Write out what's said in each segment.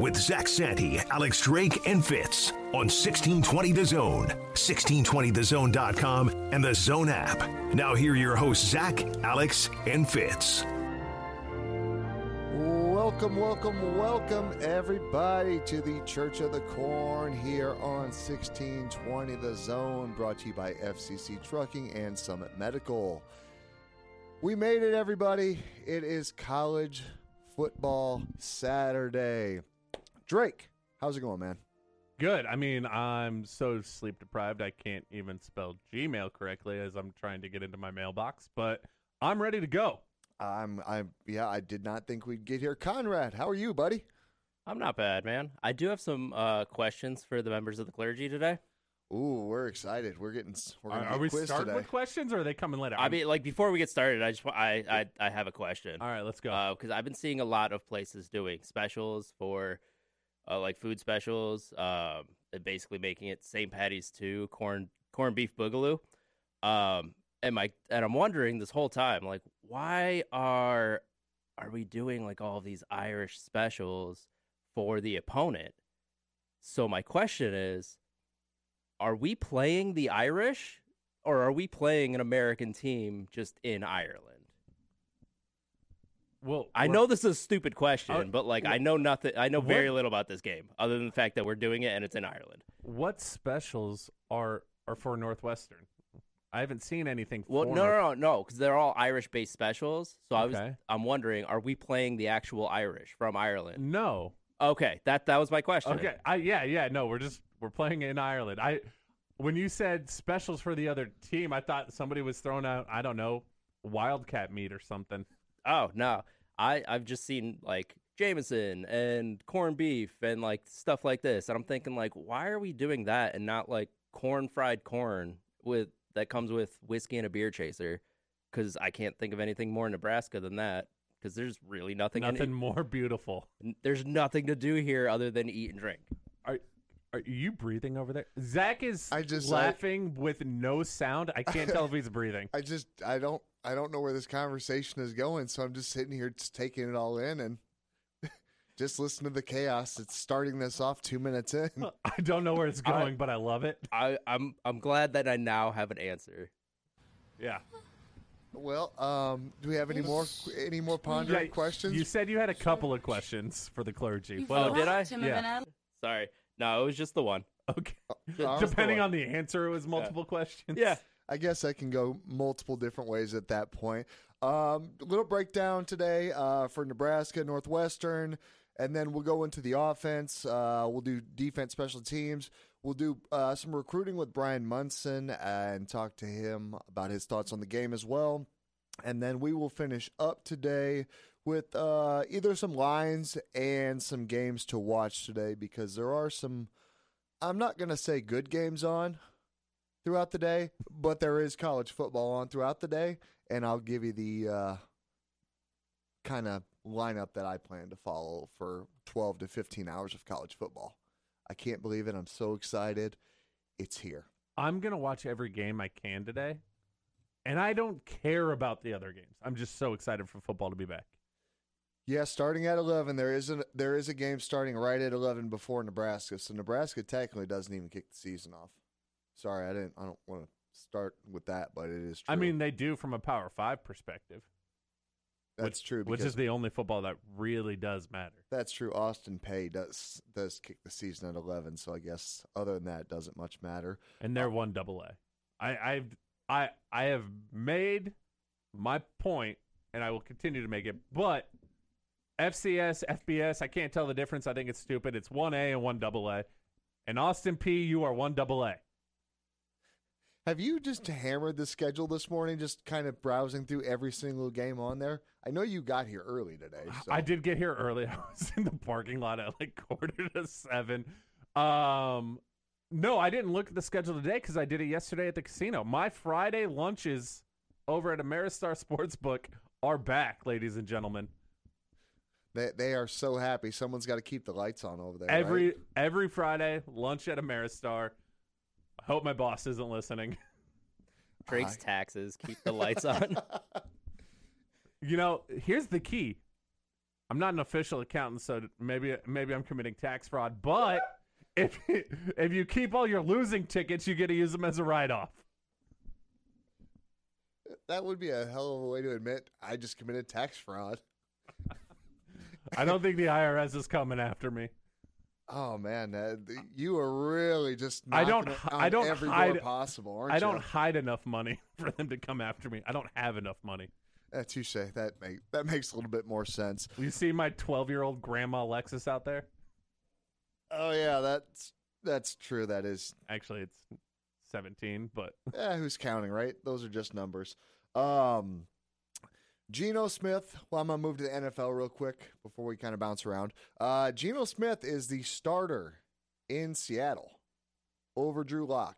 with Zach Santi, Alex Drake, and Fitz on 1620 The Zone, 1620thezone.com, and the Zone app. Now, here are your hosts, Zach, Alex, and Fitz. Welcome, welcome, welcome, everybody, to the Church of the Corn here on 1620 The Zone, brought to you by FCC Trucking and Summit Medical. We made it, everybody. It is college football Saturday. Drake, how's it going, man? Good. I mean, I'm so sleep deprived I can't even spell Gmail correctly as I'm trying to get into my mailbox, but I'm ready to go. I'm, I'm, yeah, I did not think we'd get here. Conrad, how are you, buddy? I'm not bad, man. I do have some uh, questions for the members of the clergy today. Ooh, we're excited. We're getting, we're gonna are get we quiz starting today. with questions or are they coming later? I I'm- mean, like before we get started, I just I I, I have a question. all right, let's go. because I've been seeing a lot of places doing specials for uh, like food specials, um, basically making it St. Patty's too, corn corn beef boogaloo. Um, and my and I'm wondering this whole time, like, why are are we doing like all these Irish specials for the opponent? So my question is, are we playing the Irish, or are we playing an American team just in Ireland? Well, I know this is a stupid question, Uh, but like I know nothing. I know very what- little about this game, other than the fact that we're doing it and it's in Ireland. what specials are are for Northwestern. I haven't seen anything. Well, for no, North- no, no, no, because they're all Irish-based specials. So I was, I'm wondering, are we playing the actual Irish from Ireland? No. Okay, that that was my question. Okay. I yeah yeah no we're just we're playing in Ireland. I when you said specials for the other team, I thought somebody was throwing out I don't know wildcat meat or something. Oh no, I I've just seen like Jameson and corned beef and like stuff like this, and I'm thinking like, why are we doing that and not like corn fried corn with that comes with whiskey and a beer chaser? Because I can't think of anything more Nebraska than that. Because there's really nothing. in. Nothing more beautiful. There's nothing to do here other than eat and drink. Are are you breathing over there? Zach is I just- laughing with no sound. I can't tell if he's breathing. I just I don't I don't know where this conversation is going, so I'm just sitting here just taking it all in and just listen to the chaos. It's starting this off two minutes in. I don't know where it's I- going, but I love it. I, I'm I'm glad that I now have an answer. Yeah. Well, um, do we have any more any more pondering Yeah, questions? You said you had a couple of questions for the clergy. You Well, did I? Tim Yeah. Sorry, no, it was just the one. okay. Uh, Depending on the answer, it was multiple questions. Yeah. I guess I can go multiple different ways at that point. Um, a little breakdown today uh, for Nebraska, Northwestern, and then we'll go into the offense. Uh, we'll do defense, special teams. We'll do uh, some recruiting with Bryan Munson and talk to him about his thoughts on the game as well. And then we will finish up today with uh, either some lines and some games to watch today because there are some, I'm not going to say good games on throughout the day, but there is college football on throughout the day. And I'll give you the uh, kind of lineup that I plan to follow for 12 to 15 hours of college football. I can't believe it. I'm so excited. It's here. I'm gonna watch every game I can today, and I don't care about the other games. I'm just so excited for football to be back. Yeah, starting at eleven, there is a there is a game starting right at eleven before Nebraska. So Nebraska technically doesn't even kick the season off. Sorry, I didn't. I don't want to start with that, but it is true. I mean, they do from a Power Five perspective. that's which, true. Which is the only football that really does matter. That's true. Austin Peay does does kick the season at eleven, so I guess other than that, it doesn't much matter. And they're uh, one double A. I, I've I I have made my point, and I will continue to make it. But FCS, FBS, I can't tell the difference. I think it's stupid. It's one A and one double A. And Austin Peay, you are one double A. Have you just hammered the schedule this morning, just kind of browsing through every single game on there? I know you got here early today. So. I did get here early. I was in the parking lot at like quarter to seven. Um, no, I didn't look at the schedule today because I did it yesterday at the casino. My Friday lunches over at Ameristar Sportsbook are back, ladies and gentlemen. They they are so happy. Someone's got to keep the lights on over there. Every right? every Friday lunch at Ameristar. I hope my boss isn't listening. Drake's I- taxes keep the lights on. You know, here's the key. I'm not an official accountant, so maybe maybe I'm committing tax fraud. But if if you keep all your losing tickets, you get to use them as a write off. that would be a hell of a way to admit I just committed tax fraud. I don't think the IRS is coming after me. Oh man, uh, you are really just I don't knocking it hi- on I don't every hide- possible, aren't I don't hide enough money for them to come after me. I don't have enough money. Uh, touche. That make that makes a little bit more sense. You see my 12 year old grandma Lexus out there? Oh yeah, that's that's true. That is. Actually, it's 17, but Eh, who's counting, right? Those are just numbers. Um, Geno Smith. Well, I'm gonna move to the NFL real quick before we kind of bounce around. Uh, Geno Smith is the starter in Seattle over Drew Lock.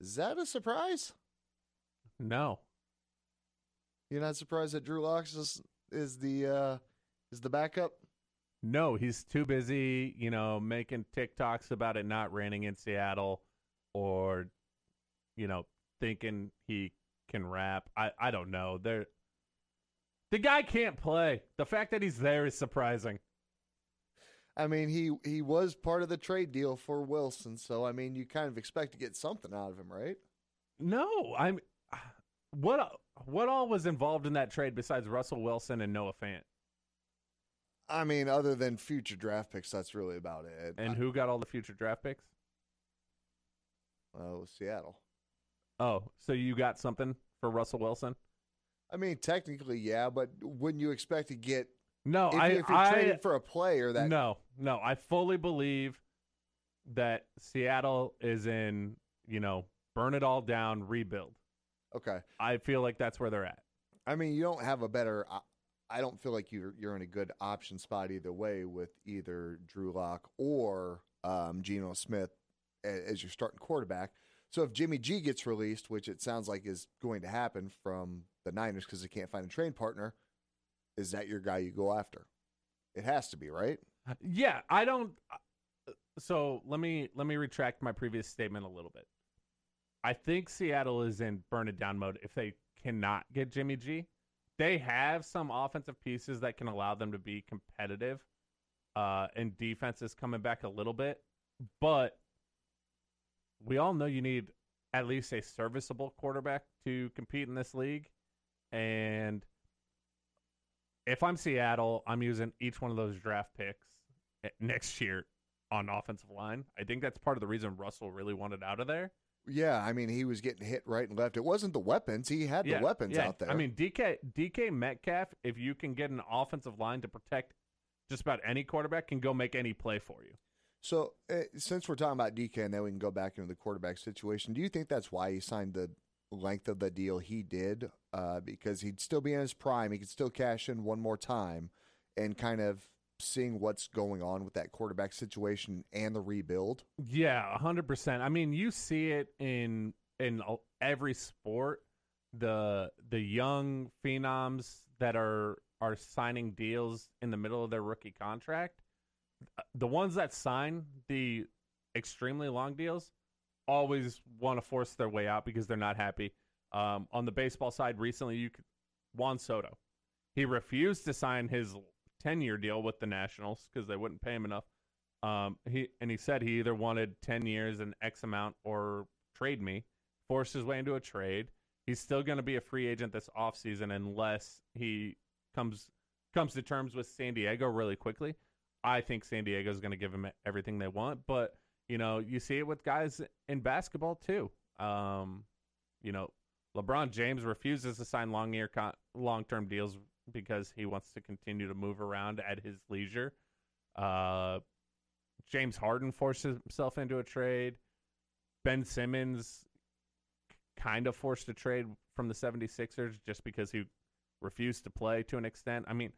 Is that a surprise? no. You're not surprised that Drew Lock is is the uh, is the backup? No, he's too busy, you know, making TikToks about it not raining in Seattle or, you know, thinking he can rap. I, I don't know. There the guy can't play. The fact that he's there is surprising. I mean, he he was part of the trade deal for Wilson, so I mean, you kind of expect to get something out of him, right? No, I'm what what all was involved in that trade besides Russell Wilson and Noah Fant? I mean, other than future draft picks, that's really about it. And who got all the future draft picks? Oh, Seattle. Oh, so you got something for Russell Wilson? I mean, technically, yeah, but wouldn't you expect to get No, if, I if you're I trading for a player that? No, no, I fully believe that Seattle is in, you know, burn it all down, rebuild. Okay. I feel like that's where they're at. I mean, you don't have a better. I- don't feel like you're you're in a good option spot either way with either Drew Lock or um, Geno Smith as your starting quarterback. So if Jimmy G gets released, which it sounds like is going to happen from the Niners because they can't find a trade partner, is that your guy you go after? It has to be, right? Yeah, I don't uh, so let me let me retract my previous statement a little bit. I think Seattle is in burn it down mode if they cannot get Jimmy G. They have some offensive pieces that can allow them to be competitive. Uh and defense is coming back a little bit, but we all know you need at least a serviceable quarterback to compete in this league. And if I'm Seattle, I'm using each one of those draft picks eh, next year on offensive line. I think that's part of the reason Russell really wanted out of there. Yeah, I mean he was getting hit right and left. It wasn't the weapons; he had the weapons yeah. out there. I mean, DK DK Metcalf, if you can get an offensive line to protect just about any quarterback, can go make any play for you. So, uh, since we're talking about DK, and then we can go back into the quarterback situation, do you think that's why he signed the length of the deal he did? Uh, because he'd still be in his prime, he could still cash in one more time, and kind of seeing what's going on with that quarterback situation and the rebuild. Yeah, hundred percent. I mean, you see it in in every sport. The the young phenoms that are are signing deals in the middle of their rookie contract. The ones that sign the extremely long deals always want to force their way out because they're not happy. Um, on the baseball side, recently, you could, Juan Soto, he refused to sign his ten year deal with the Nationals because they wouldn't pay him enough. Um, he and he said he either wanted ten years and X amount or trade me. Forced his way into a trade. He's still going to be a free agent this offseason unless he comes comes to terms with San Diego really quickly. I think San Diego is going to give him everything they want, but you know you see it with guys in basketball too. Um, you know, LeBron James refuses to sign long year con- long term deals because he wants to continue to move around at his leisure. Uh, James Harden forced himself into a trade. Ben Simmons kind of forced a trade from the 76ers just because he refused to play to an extent. I mean,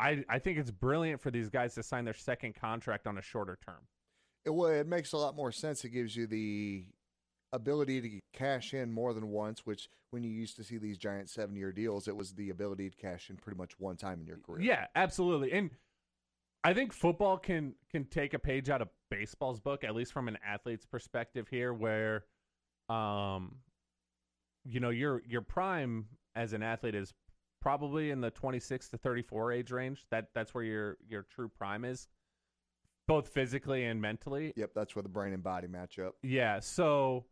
I I think it's brilliant for these guys to sign their second contract on a shorter term. It, well, it makes a lot more sense. It gives you the ability to cash in more than once, which when you used to see these giant seven year deals, it was the ability to cash in pretty much one time in your career. Yeah, absolutely. And I think football can can take a page out of baseball's book, at least from an athlete's perspective here, where um you know, your your prime as an athlete is probably in the 26 to 34 age range. That that's where your your true prime is, both physically and mentally. Yep, that's where the brain and body match up. Yeah, so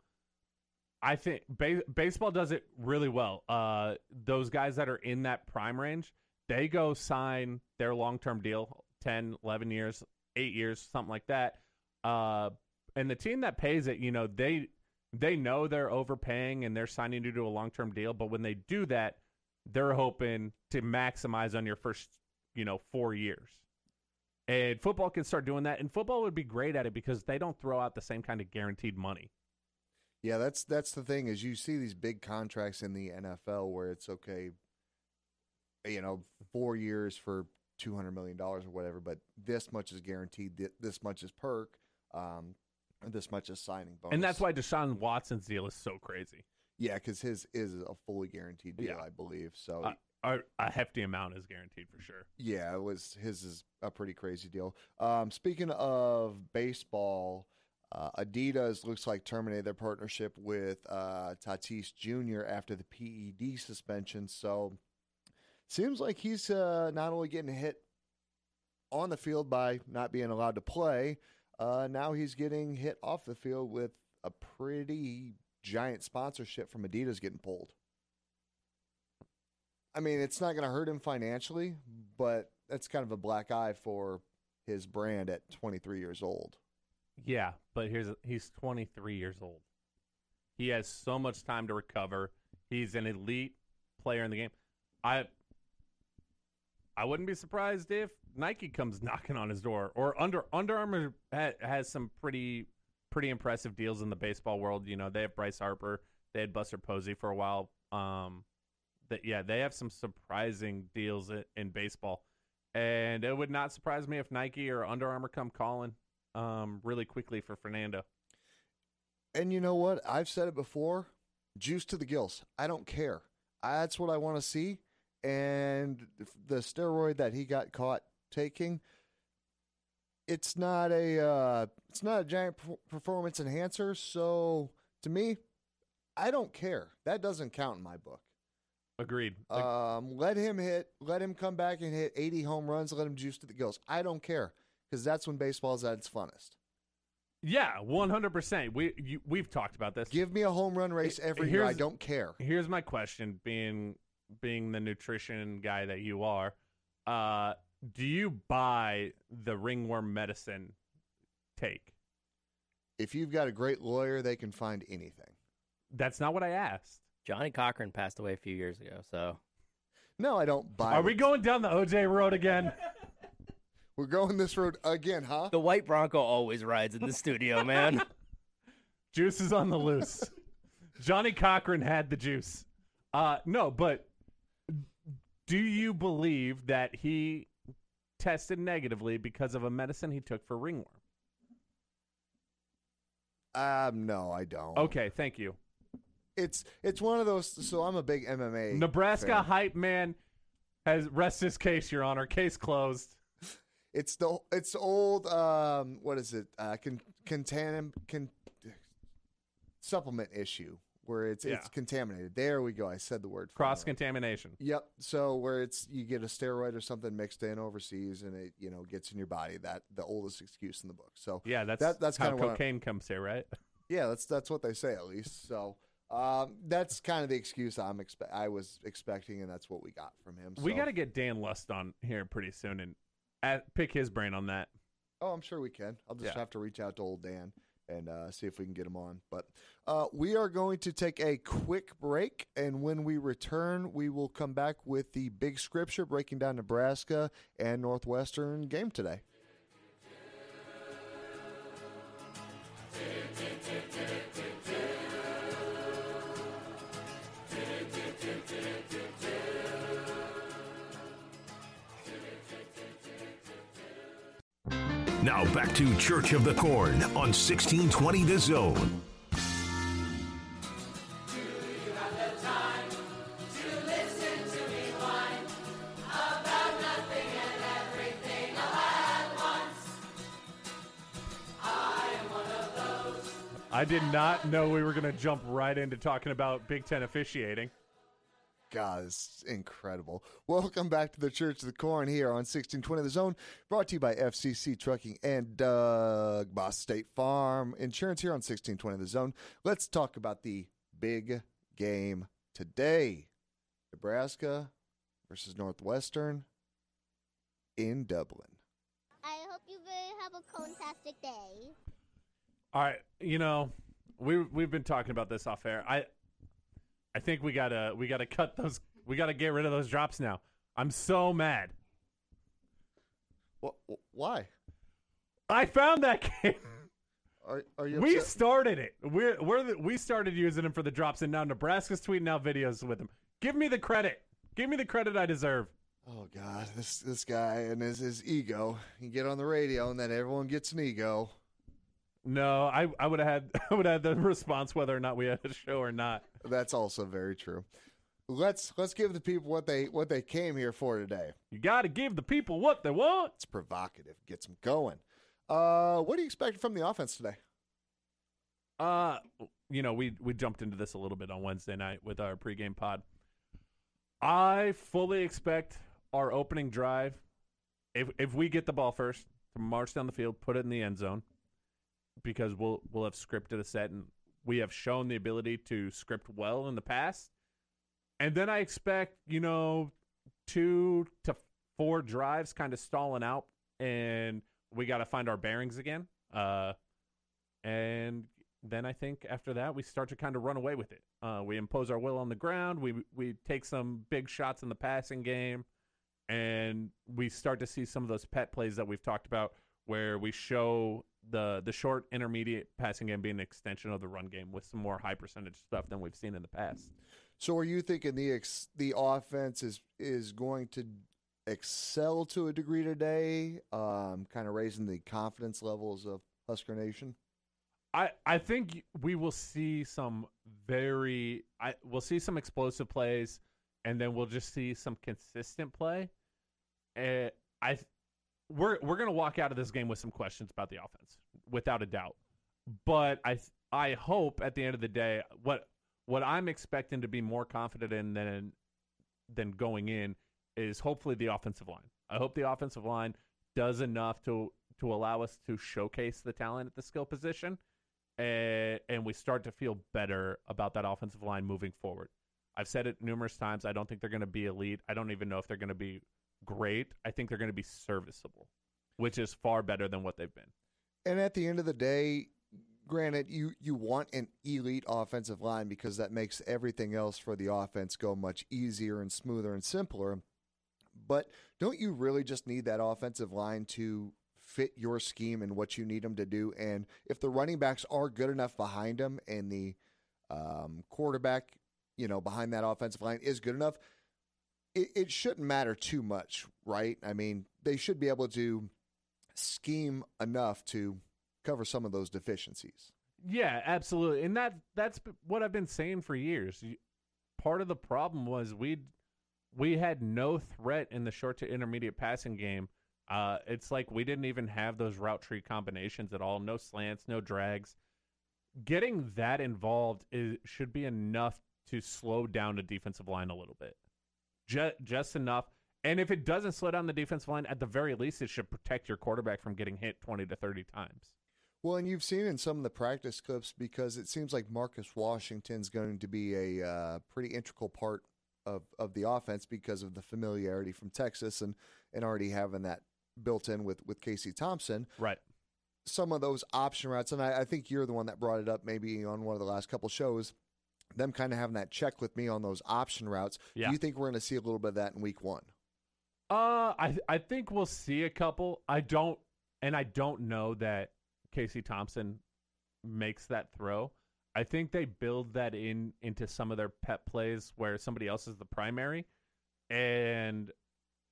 I think ba- baseball does it really well. Uh, those guys that are in that prime range, they go sign their long term deal 10, 11 years, eight years, something like that. Uh, and the team that pays it, you know, they they know they're overpaying and they're signing you to a long term deal. But when they do that, they're hoping to maximize on your first, you know, four years. And football can start doing that. And football would be great at it because they don't throw out the same kind of guaranteed money. Yeah, that's that's the thing is you see these big contracts in the NFL where it's okay, you know, four years for two hundred million dollars or whatever, but this much is guaranteed, this much is perk, um, this much is signing bonus, and that's why Deshaun Watson's deal is so crazy. Yeah, because his is a fully guaranteed deal, Yeah. I believe. So Uh, a, a hefty amount is guaranteed for sure. Yeah, it was his is a pretty crazy deal. Um, speaking of baseball, uh, Adidas looks like terminated their partnership with uh, Tatis Jr. after the PED suspension. So seems like he's uh, not only getting hit on the field by not being allowed to play, uh, now he's getting hit off the field with a pretty giant sponsorship from Adidas getting pulled. I mean, it's not going to hurt him financially, but that's kind of a black eye for his brand at 23 years old. Yeah, but here's he's 23 years old. He has so much time to recover. He's an elite player in the game. I I wouldn't be surprised if Nike comes knocking on his door or Under Under Armour ha, has some pretty pretty impressive deals in the baseball world. You know, they have Bryce Harper, they had Buster Posey for a while. Um, that yeah, they have some surprising deals in, in baseball, and it would not surprise me if Nike or Under Armour come calling um, really quickly for Fernando. And you know what? I've said it before juice to the gills. I don't care. That's what I want to see. And the steroid that he got caught taking, it's not a uh, it's not a giant performance enhancer. So to me, I don't care. That doesn't count in my book. Agreed. Um, let him hit. Let him come back and hit 80 home runs. Let him juice to the gills. I don't care because that's when baseball is at its funnest. Yeah, one hundred percent. We you, we've talked about this. Give me a home run race every year. I don't care. Here's my question: being being the nutrition guy that you are, uh, do you buy the ringworm medicine take? If you've got a great lawyer, they can find anything. That's not what I asked. Johnnie Cochran passed away a few years ago, so No, I don't buy. Are it. we going down the OJ road again? We're going this road again, huh? the white Bronco always rides in the studio, man. juice is on the loose. Johnnie Cochran had the juice. Uh, no, but do you believe that he tested negatively because of a medicine he took for ringworm? Um, no, I don't. Okay, thank you. It's it's one of those. So I'm a big MMA. Nebraska fan. hype man has rest his case, Your Honor. Case closed. It's the it's old. Um, what is it? Uh, con, contamin con, supplement issue where it's Yeah. it's contaminated. There we go. I said the word. Cross contamination. Yep. So where it's you get a steroid or something mixed in overseas and it you know gets in your body. That the oldest excuse in the book. So Yeah, that's That- that's how I- cocaine comes here, right? yeah, that's that's what they say at least. So um, that's kind of the excuse I'm expe- I was expecting, and that's what we got from him. We got to get Dan Lust on here pretty soon and at, pick his brain on that. Oh, I'm sure we can. I'll just Yeah. have to reach out to old Dan and uh, see if we can get him on. But uh, we are going to take a quick break, and when we return, we will come back with the big scripture breaking down Nebraska and Northwestern game today. Now back to Church of the Corn on 1620 The Zone. I did not know we were going to jump right into talking about Big Ten officiating. God, it's incredible. Welcome back to the Church of the Corn here on 1620 The Zone, brought to you by FCC Trucking and Doug Boss State Farm Insurance here on 1620 The Zone. Let's talk about the big game today Nebraska versus Northwestern in Dublin. I hope you have a fantastic day. All right, you know, we we've been talking about this off air. I I think we gotta we gotta cut those. We gotta get rid of those drops now. I'm so mad. What, why? I found that game. Are, are you We upset? started it. We're we're the, we started using them for the drops, and now Nebraska's tweeting out videos with them. Give me the credit. Give me the credit I deserve. Oh God, this this guy and his his ego. You get on the radio and then everyone gets an ego. No, I I would have had I would have had the response whether or not we had a show or not. That's also very true. Let's let's give the people what they what they came here for today. You got to give the people what they want. It's provocative, gets them going. Uh, what do you expect from the offense today? Uh, you know, we we jumped into this a little bit on Wednesday night with our pregame pod. I fully expect our opening drive, if if we get the ball first, to march down the field, put it in the end zone, because we'll we'll have scripted a set and we have shown the ability to script well in the past. And then I expect, you know, two to four drives kind of stalling out, and we got to find our bearings again. Uh, and then I think after that we start to kind of run away with it. Uh, we impose our will on the ground. We we take some big shots in the passing game, and we start to see some of those pet plays that we've talked about, where we show the the short intermediate passing game being an extension of the run game with some more high percentage stuff than we've seen in the past. So, are you thinking the ex, the offense is is going to excel to a degree today, um, kind of raising the confidence levels of Husker Nation? I, I think we will see some very I we'll see some explosive plays and then we'll just see some consistent play. Uh, I we're we're gonna walk out of this game with some questions about the offense, without a doubt. But I I hope at the end of the day what what I'm expecting to be more confident in than than going in is hopefully the offensive line. I hope the offensive line does enough to to allow us to showcase the talent at the skill position and, and we start to feel better about that offensive line moving forward. I've said it numerous times. I don't think they're going to be elite. I don't even know if they're going to be great. I think they're going to be serviceable, which is far better than what they've been. And at the end of the day, granted, you you want an elite offensive line because that makes everything else for the offense go much easier and smoother and simpler. But don't you really just need that offensive line to fit your scheme and what you need them to do? And if the running backs are good enough behind them and the um, quarterback, you know, behind that offensive line is good enough, it, it shouldn't matter too much, right? I mean, they should be able to scheme enough to cover some of those deficiencies. Yeah, absolutely. And that that's what I've been saying for years. Part of the problem was we we had no threat in the short to intermediate passing game. Uh, it's like we didn't even have those route tree combinations at all. No slants, no drags. Getting that involved is, should be enough to slow down the defensive line a little bit, just just enough. And if it doesn't slow down the defensive line, at the very least, it should protect your quarterback from getting hit twenty to thirty times. Well, and you've seen in some of the practice clips because it seems like Marcus Washington's going to be a uh, pretty integral part of, of the offense because of the familiarity from Texas and, and already having that built in with, with Casey Thompson. Right. Some of those option routes, and I, I think you're the one that brought it up maybe on one of the last couple shows, them kind of having that check with me on those option routes. Yeah. Do you think we're going to see a little bit of that in week one? Uh, I I think we'll see a couple. I don't, and I don't know that Casey Thompson makes that throw. I think they build that in into some of their pet plays where somebody else is the primary, and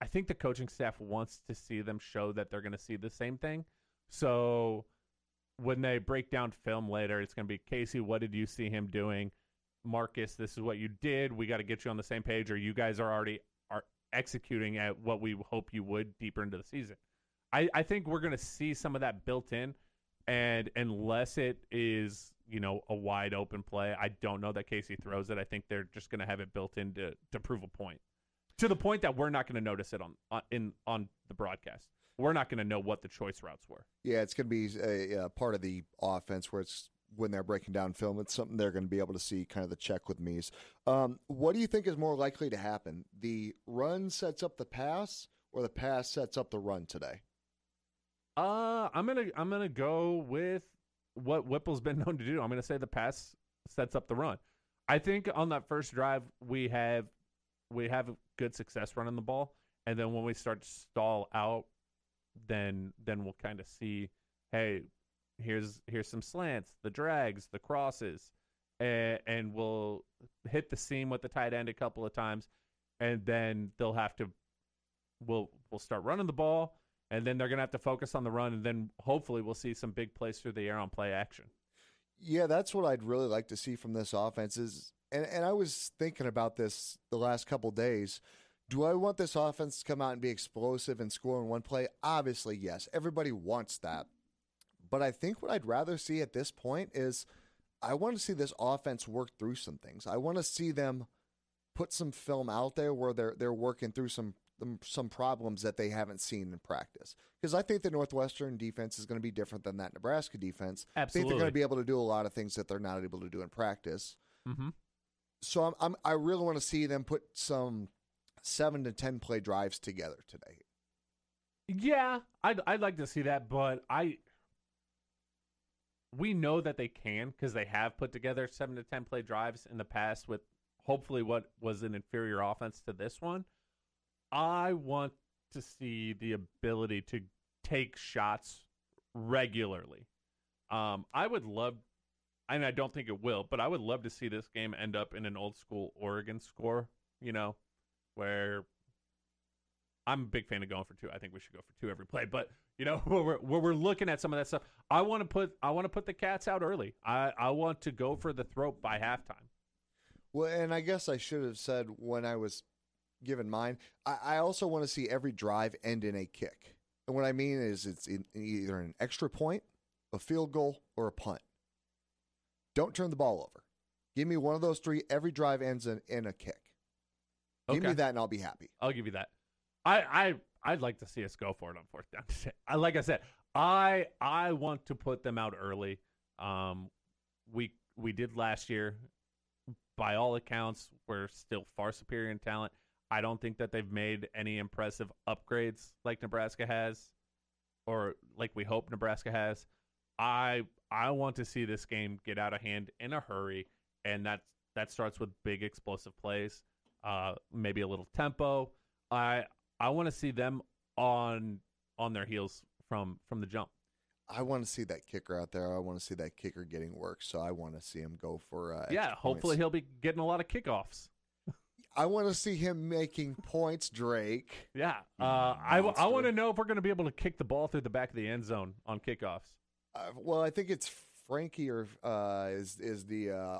I think the coaching staff wants to see them show that they're going to see the same thing. So when they break down film later, it's going to be Casey, what did you see him doing? Marcus, this is what you did. We got to get you on the same page, or you guys are already are executing at what we hope you would deeper into the season. I, I think we're going to see some of that built in, and unless it is you know a wide open play, I don't know that Casey throws it. I think they're just going to have it built in to, to prove a point, to the point that we're not going to notice it on, on in on the broadcast. We're not going to know what the choice routes were. Yeah, it's going to be a, a part of the offense where it's when they're breaking down film. It's something they're going to be able to see kind of the check with me's. Um, what do you think is more likely to happen? The run sets up the pass, or the pass sets up the run today? Uh, I'm gonna I'm gonna go with what Whipple's been known to do. I'm gonna say the pass sets up the run. I think on that first drive we have we have good success running the ball, and then when we start to stall out, then then we'll kind of see, hey, here's here's some slants, the drags, the crosses, and, and we'll hit the seam with the tight end a couple of times, and then they'll have to we'll we'll start running the ball, and then they're gonna have to focus on the run, and then hopefully we'll see some big plays through the air on play action. Yeah, that's what I'd really like to see from this offense is and, and I was thinking about this the last couple days. Do I want this offense to come out and be explosive and score in one play? Obviously, yes. Everybody wants that. But I think what I'd rather see at this point is I want to see this offense work through some things. I want to see them put some film out there where they're they're working through some some problems that they haven't seen in practice. Because I think the Northwestern defense is going to be different than that Nebraska defense. Absolutely. I think they're going to be able to do a lot of things that they're not able to do in practice. Mm-hmm. So I'm, I'm I really want to see them put some seven to ten play drives together today. Yeah, I'd I'd like to see that, but I we know that they can because they have put together seven to ten play drives in the past with hopefully what was an inferior offense to this one. I want to see the ability to take shots regularly. Um, I would love, and I don't think it will, but I would love to see this game end up in an old school Oregon score. You know, where I'm a big fan of going for two. I think we should go for two every play. But you know, where we're, where we're looking at some of that stuff, I want to put I want to put the cats out early. I I want to go for the throat by halftime. Well, and I guess I should have said when I was given mine, I, I also want to see every drive end in a kick. And what I mean is it's in, either an extra point, a field goal, or a punt. Don't turn the ball over. Give me one of those three. Every drive ends in, in a kick. Give Okay. me that, and I'll be happy. I'll give you that. I I I'd like to see us go for it on fourth down. today. I like I said, I I want to put them out early. Um, we we did last year. By all accounts, we're still far superior in talent. I don't think that they've made any impressive upgrades like Nebraska has, or like we hope Nebraska has. I I want to see this game get out of hand in a hurry, and that that starts with big explosive plays, uh, maybe a little tempo. I I want to see them on on their heels from from the jump. I want to see that kicker out there. I want to see that kicker getting work. So I want to see him go for. Uh, yeah, hopefully points. he'll be getting a lot of kickoffs. I want to see him making points, Drake. Yeah, uh, I I want to know if we're going to be able to kick the ball through the back of the end zone on kickoffs. Uh, well, I think it's Frankie or uh, is is the uh,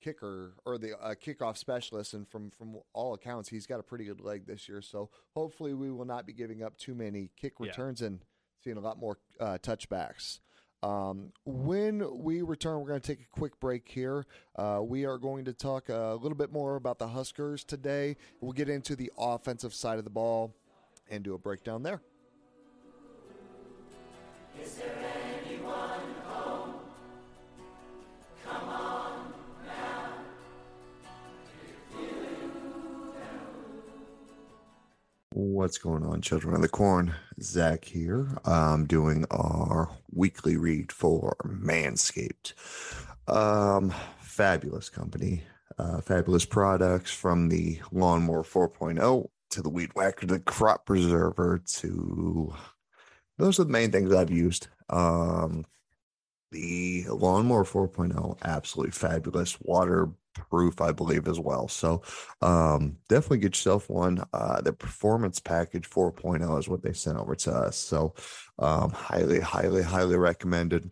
kicker or the uh, kickoff specialist, and from from all accounts, he's got a pretty good leg this year. So hopefully, we will not be giving up too many kick Yeah. returns and seeing a lot more uh, touchbacks. Um, when we return, we're going to take a quick break here. Uh, we are going to talk a little bit more about the Huskers today. We'll get into the offensive side of the ball and do a breakdown there. What's going on, children of the corn? Zach here. I'm doing our weekly read for Manscaped. Um, fabulous company, uh, fabulous products from the Lawnmower 4.0 to the Weed Whacker, to the Crop Preserver to those are the main things I've used. Um, the Lawnmower 4.0, absolutely fabulous. Water proof, I believe, as well. So um, definitely get yourself one. Uh, the performance package 4.0 is what they sent over to us. So um, highly, highly, highly recommended.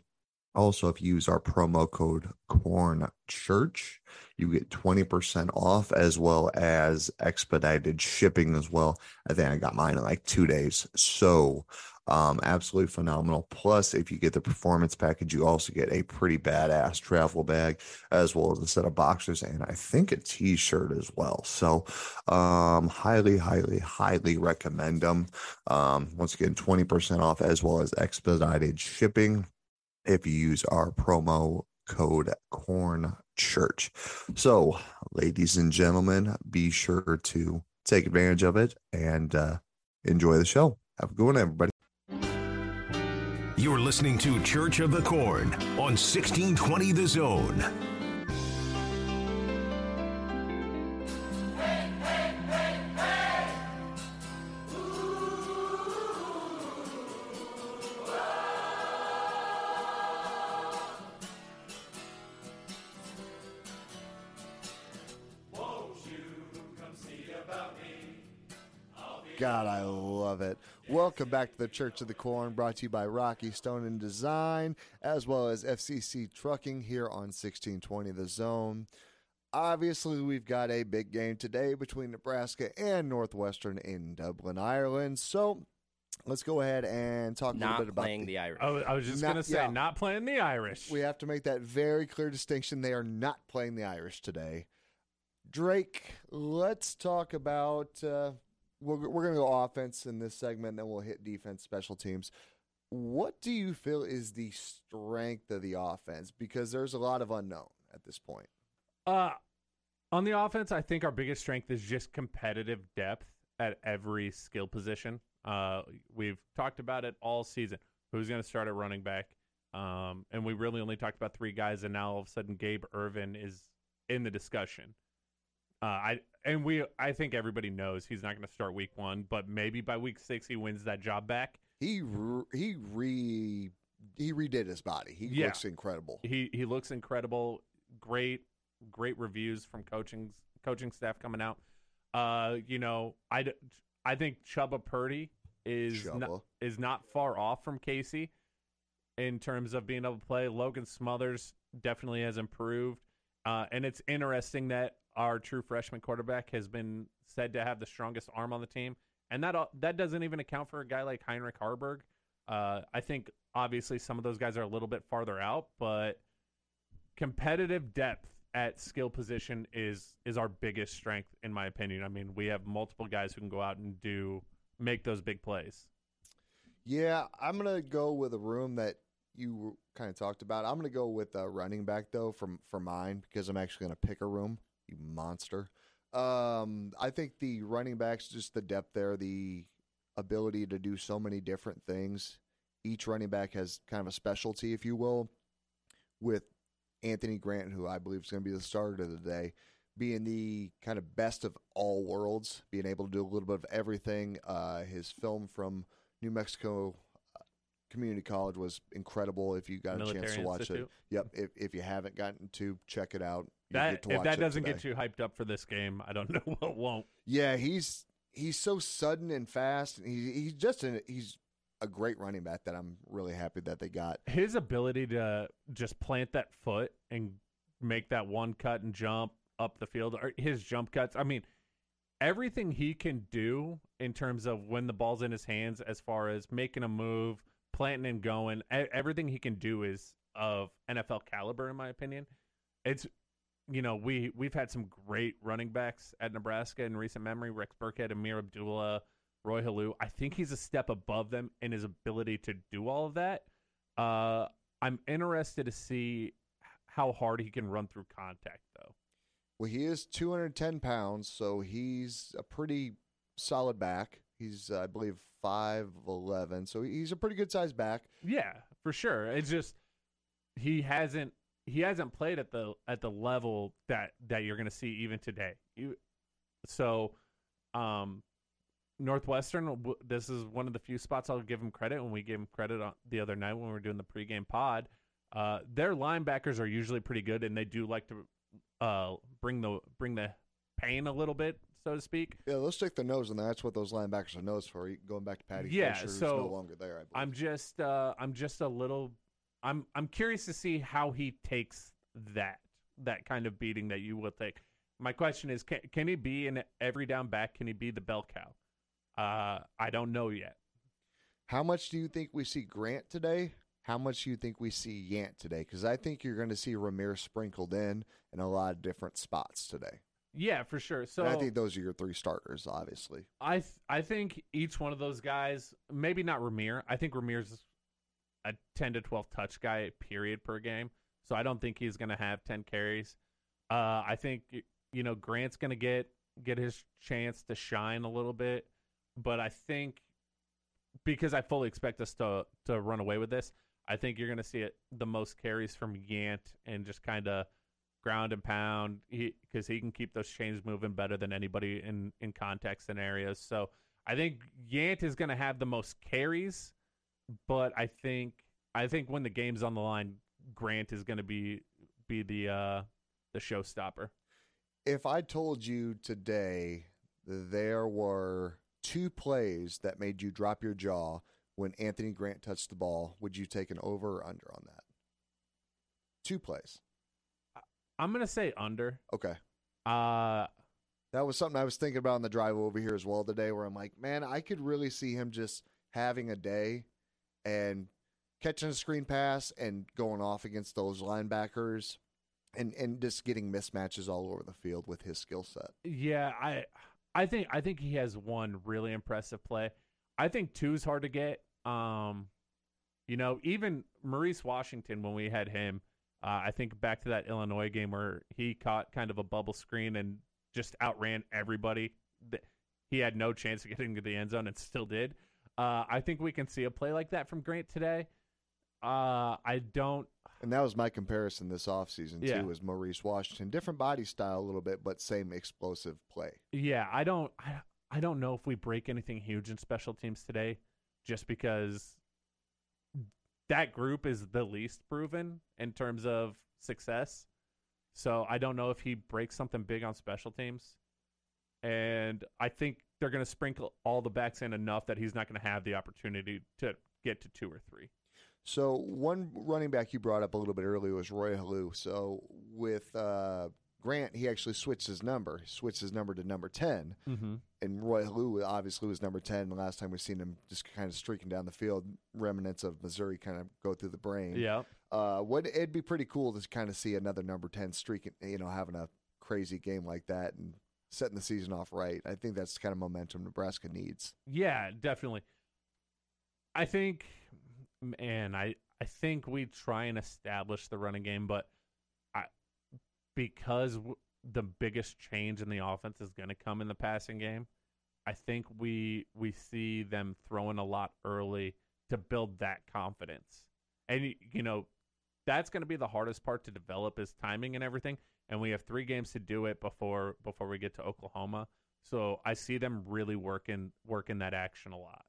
Also, if you use our promo code Corn Church, you get 20% off as well as expedited shipping as well. I think I got mine in like two days. So um, absolutely phenomenal. Plus, if you get the performance package, you also get a pretty badass travel bag as well as a set of boxers and I think a t-shirt as well. So, um, highly, highly, highly recommend them. Um, once again, 20% off as well as expedited shipping if you use our promo code corn church. So, ladies and gentlemen, be sure to take advantage of it and uh, enjoy the show. Have a good one, everybody. You're listening to Church of the Corn on 1620 The Zone. Love it. Welcome back to the Church of the Corn, brought to you by Rocky Stone and Design, as well as FCC Trucking here on 1620 The Zone. Obviously, we've got a big game today between Nebraska and Northwestern in Dublin, Ireland. So let's go ahead and talk a little bit about playing the Irish. I was, I was just gonna say, yeah. not playing the Irish. We have to make that very clear distinction. They are not playing the Irish today. Drake, let's talk about. Uh, we're we're going to go offense in this segment, and then we'll hit defense, special teams. What do you feel is the strength of the offense? Because there's a lot of unknown at this point. Uh, on the offense, I think our biggest strength is just competitive depth at every skill position. Uh, we've talked about it all season. Who's going to start at running back? Um, and we really only talked about three guys, and now all of a sudden Gabe Ervin is in the discussion. Uh, I and we I think everybody knows he's not going to start week one, but maybe by week six he wins that job back. He re, he re he redid his body. He Yeah. looks incredible. He he looks incredible. Great great reviews from coaching coaching staff coming out. Uh, you know, I I think Chubba Purdy is not, is not far off from Casey in terms of being able to play. Logan Smothers definitely has improved. Uh, and it's interesting that our true freshman quarterback has been said to have the strongest arm on the team, and that that doesn't even account for a guy like Heinrich Haarberg. Uh, I think obviously some of those guys are a little bit farther out, but competitive depth at skill position is is our biggest strength in my opinion. I mean, we have multiple guys who can go out and do make those big plays. Yeah, I'm gonna go with a room that you kind of talked about. I'm gonna go with a running back though from for mine because I'm actually gonna pick a room. You monster. Um, I think the running backs, just the depth there, the ability to do so many different things. Each running back has kind of a specialty, if you will. With Anthony Grant, who I believe is going to be the starter of the day, being the kind of best of all worlds, being able to do a little bit of everything. Uh, his film from New Mexico uh, Community College was incredible. If you got a chance to watch Institute. it, yep. If if you haven't gotten to, check it out. That if that doesn't get you hyped up for this game, I don't know what won't. Yeah, he's he's so sudden and fast. He, he's just an, he's a great running back that I'm really happy that they got. His ability to just plant that foot and make that one cut and jump up the field, or his jump cuts. I mean, everything he can do in terms of when the ball's in his hands, as far as making a move, planting and going, everything he can do is of NFL caliber, in my opinion. It's you know we we've had some great running backs at Nebraska in recent memory. Rex Burkhead, Ameer Abdullah, Roy Helu. I think he's a step above them in his ability to do all of that. Uh, I'm interested to see how hard he can run through contact, though. Well, he is 210 pounds, so he's a pretty solid back. He's, uh, I believe, 5'11, so he's a pretty good sized back. Yeah, for sure. It's just he hasn't he hasn't played at the at the level that that you're going to see even today. You, so, um, Northwestern. This is one of the few spots I'll give him credit when we gave him credit on the other night when we were doing the pregame pod. Uh, their linebackers are usually pretty good, and they do like to uh bring the bring the pain a little bit, so to speak. Yeah, let's stick the nose in there. That's what those linebackers are nose for. Going back to Paddy Yeah, Fisher, who's so no longer there. I believe. I'm just uh I'm just a little I'm I'm curious to see how he takes that that kind of beating that you will take. My question is can can he be an every down back? Can he be the bell cow? Uh I don't know yet. How much do you think we see Grant today? How much do you think we see Yant today? Because I think you're going to see Ramirez sprinkled in in a lot of different spots today. Yeah, for sure. So and I think those are your three starters, obviously. I th- I think each one of those guys, maybe not Rahmir. I think Rahmir's is a 10 to 12 touch guy period per game. So I don't think he's going to have 10 carries. Uh, I think you know Grant's going to get get his chance to shine a little bit, but I think because I fully expect us to to run away with this, I think you're going to see it the most carries from Yant and just kind of ground and pound because he, can keep those chains moving better than anybody in in contact scenarios. So I think Yant is going to have the most carries, but I think I think when the game's on the line, Grant is going to be be the uh the showstopper. If I told you today there were two plays that made you drop your jaw when Anthony Grant touched the ball, would you take an over or under on that? Two plays. I'm going to say under. Okay. Uh That was something I was thinking about on the drive over here as well today, where I'm like, man, I could really see him just having a day and catching a screen pass and going off against those linebackers and, and just getting mismatches all over the field with his skill set. Yeah, I I think I think he has one really impressive play. I think two is hard to get. Um, you know, even Maurice Washington when we had him, uh, I think back to that Illinois game where he caught kind of a bubble screen and just outran everybody. He had no chance of getting to the end zone and still did. Uh, I think we can see a play like that from Grant today. Uh, I don't. And that was my comparison this offseason, Yeah. too, was Maurice Washington. Different body style a little bit, but same explosive play. Yeah, I don't I, I don't know if we break anything huge in special teams today just because that group is the least proven in terms of success. So I don't know if he breaks something big on special teams. And I think they're going to sprinkle all the backs in enough that he's not going to have the opportunity to get to two or three. So one running back you brought up a little bit earlier was Roy Helu. So with uh, Grant, he actually switched his number. He switched his number to number 10. Mm-hmm. And Roy Helu obviously was number 10. The last time we've seen him just kind of streaking down the field, remnants of Missouri kind of go through the brain. Yeah. Uh, would it'd be pretty cool to kind of see another number 10 streaking, you know, having a crazy game like that and setting the season off right. I think that's the kind of momentum Nebraska needs. Yeah, definitely. I think, man, I I think we try and establish the running game, but I because w- the biggest change in the offense is going to come in the passing game. I think we we see them throwing a lot early to build that confidence, and you know that's going to be the hardest part to develop is timing and everything. And we have three games to do it before before we get to Oklahoma. So I see them really working working that action a lot.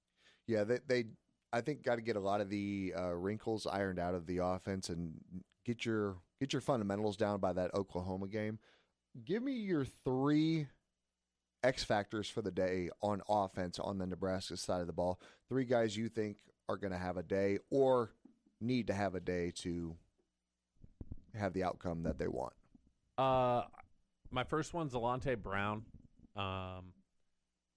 Yeah, they, they I think got to get a lot of the uh, wrinkles ironed out of the offense and get your get your fundamentals down by that Oklahoma game. Give me your three X factors for the day on offense on the Nebraska side of the ball. Three guys you think are going to have a day or need to have a day to have the outcome that they want. Uh, my first one's Alante Brown. Um,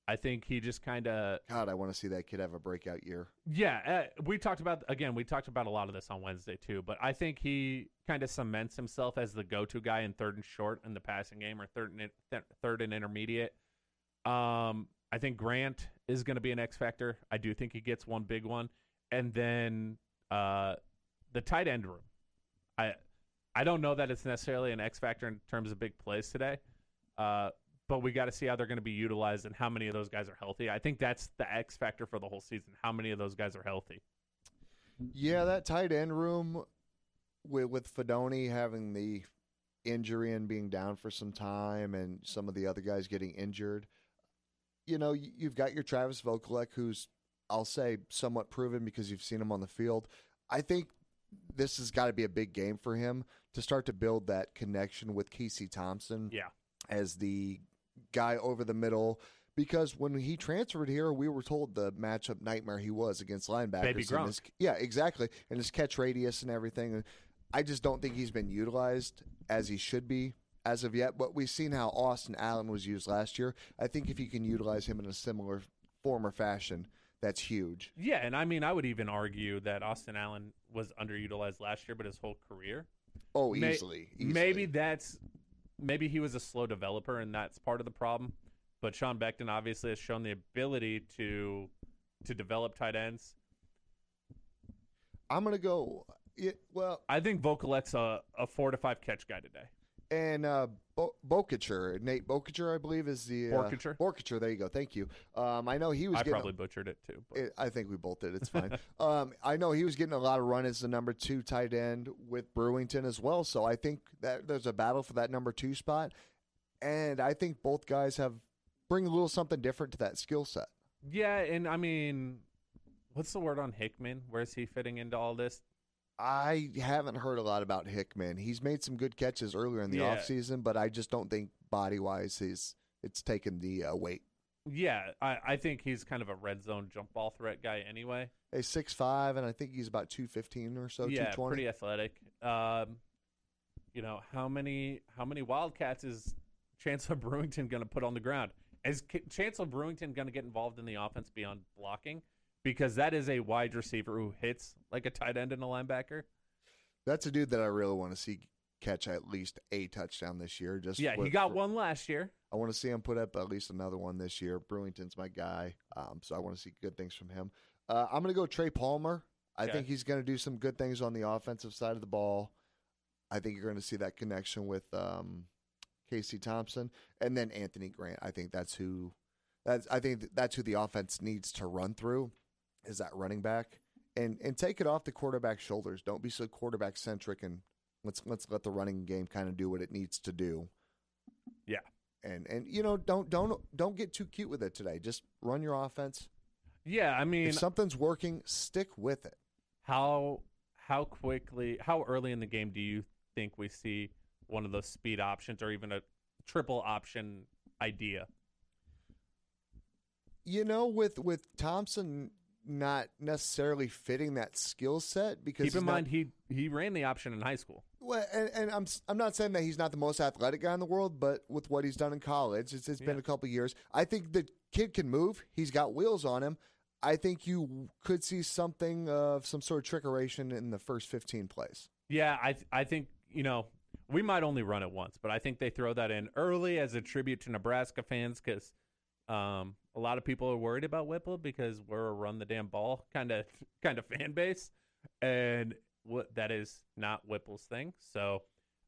I think he just kind of God, I want to see that kid have a breakout year. yeah. Uh, we talked about again. We talked about a lot of this on Wednesday too. But I think he kind of cements himself as the go-to guy in third and short in the passing game or third and th- third and intermediate. Um, I think Grant is going to be an X factor. I do think he gets one big one, and then uh, the tight end room. I I don't know that it's necessarily an X factor in terms of big plays today, uh, but we got to see how they're going to be utilized and how many of those guys are healthy. I think that's the X factor for the whole season. How many of those guys are healthy? Yeah, that tight end room with with Fidone having the injury and being down for some time, and some of the other guys getting injured. You know, you- you've got your Travis Vokolek, who's I'll say somewhat proven because you've seen him on the field. I think this has got to be a big game for him to start to build that connection with Casey Thompson Yeah. as the guy over the middle. Because when he transferred here, we were told the matchup nightmare he was against linebackers. Baby Gronk. his- yeah, exactly. And his catch radius and everything. I just don't think he's been utilized as he should be as of yet. But we've seen how Austin Allen was used last year. I think if you can utilize him in a similar form or fashion, that's huge. Yeah, and I mean, I would even argue that Austin Allen was underutilized last year, but his whole career. Oh, May- easily, easily. Maybe that's maybe he was a slow developer, and that's part of the problem. But Sean Beckton obviously has shown the ability to to develop tight ends. I'm gonna go. Well, I think Vokolek's a, a four to five catch guy today. And uh, Bo- Nate Bokacher, I believe, is the uh? Borkacher, there you go. Thank you. Um, I know he was. I getting probably butchered it too. But It, I think we both did. It's fine. um, I know he was getting a lot of run as the number two tight end with Brewington as well. So I think that there's a battle for that number two spot, and I think both guys have bring a little something different to that skill set. yeah, and I mean, what's the word on Hickman? Where's he fitting into all this? I haven't heard a lot about Hickman. He's made some good catches earlier in the Yeah. offseason, but I just don't think body wise he's it's taken the uh, weight. Yeah, I, I think he's kind of a red zone jump ball threat guy anyway. He's six five, and I think he's about two fifteen or so. yeah, 220. pretty athletic. Um, you know how many how many Wildcats is Chancellor Brewington going to put on the ground? Is K- Chancellor Brewington going to get involved in the offense beyond blocking? Because that is a wide receiver who hits like a tight end and a linebacker. That's a dude that I really want to see catch at least a touchdown this year. Just Yeah, he got for- one last year. I want to see him put up at least another one this year. Brewington's my guy, um, so I want to see good things from him. Uh, I'm going to go Trey Palmer. I Okay. think he's going to do some good things on the offensive side of the ball. I think you're going to see that connection with um, Casey Thompson and then Anthony Grant. I think that's who. That's I think that's who the offense needs to run through. Is that running back and and take it off the quarterback's shoulders. Don't be so quarterback centric and let's let's let the running game kind of do what it needs to do Yeah. and and you know don't don't don't get too cute with it today. Just run your offense. Yeah, I mean, if something's working, stick with it. how how quickly, how early in the game do you think we see one of those speed options or even a triple option idea? You know, with with Thompson not necessarily fitting that skill set because Keep in not- mind he he ran the option in high school. Well, and, and I'm I'm not saying that he's not the most athletic guy in the world, but with what he's done in college, it's, it's been a couple years. I think the kid can move. He's got wheels on him. I think you could see something of some sort of trickeration in the first 15 plays. Yeah, I th- I think you know we might only run it once, but I think they throw that in early as a tribute to Nebraska fans because um, a lot of people are worried about Whipple because we're a run the damn ball kind of kind of fan base, and what that is not Whipple's thing. So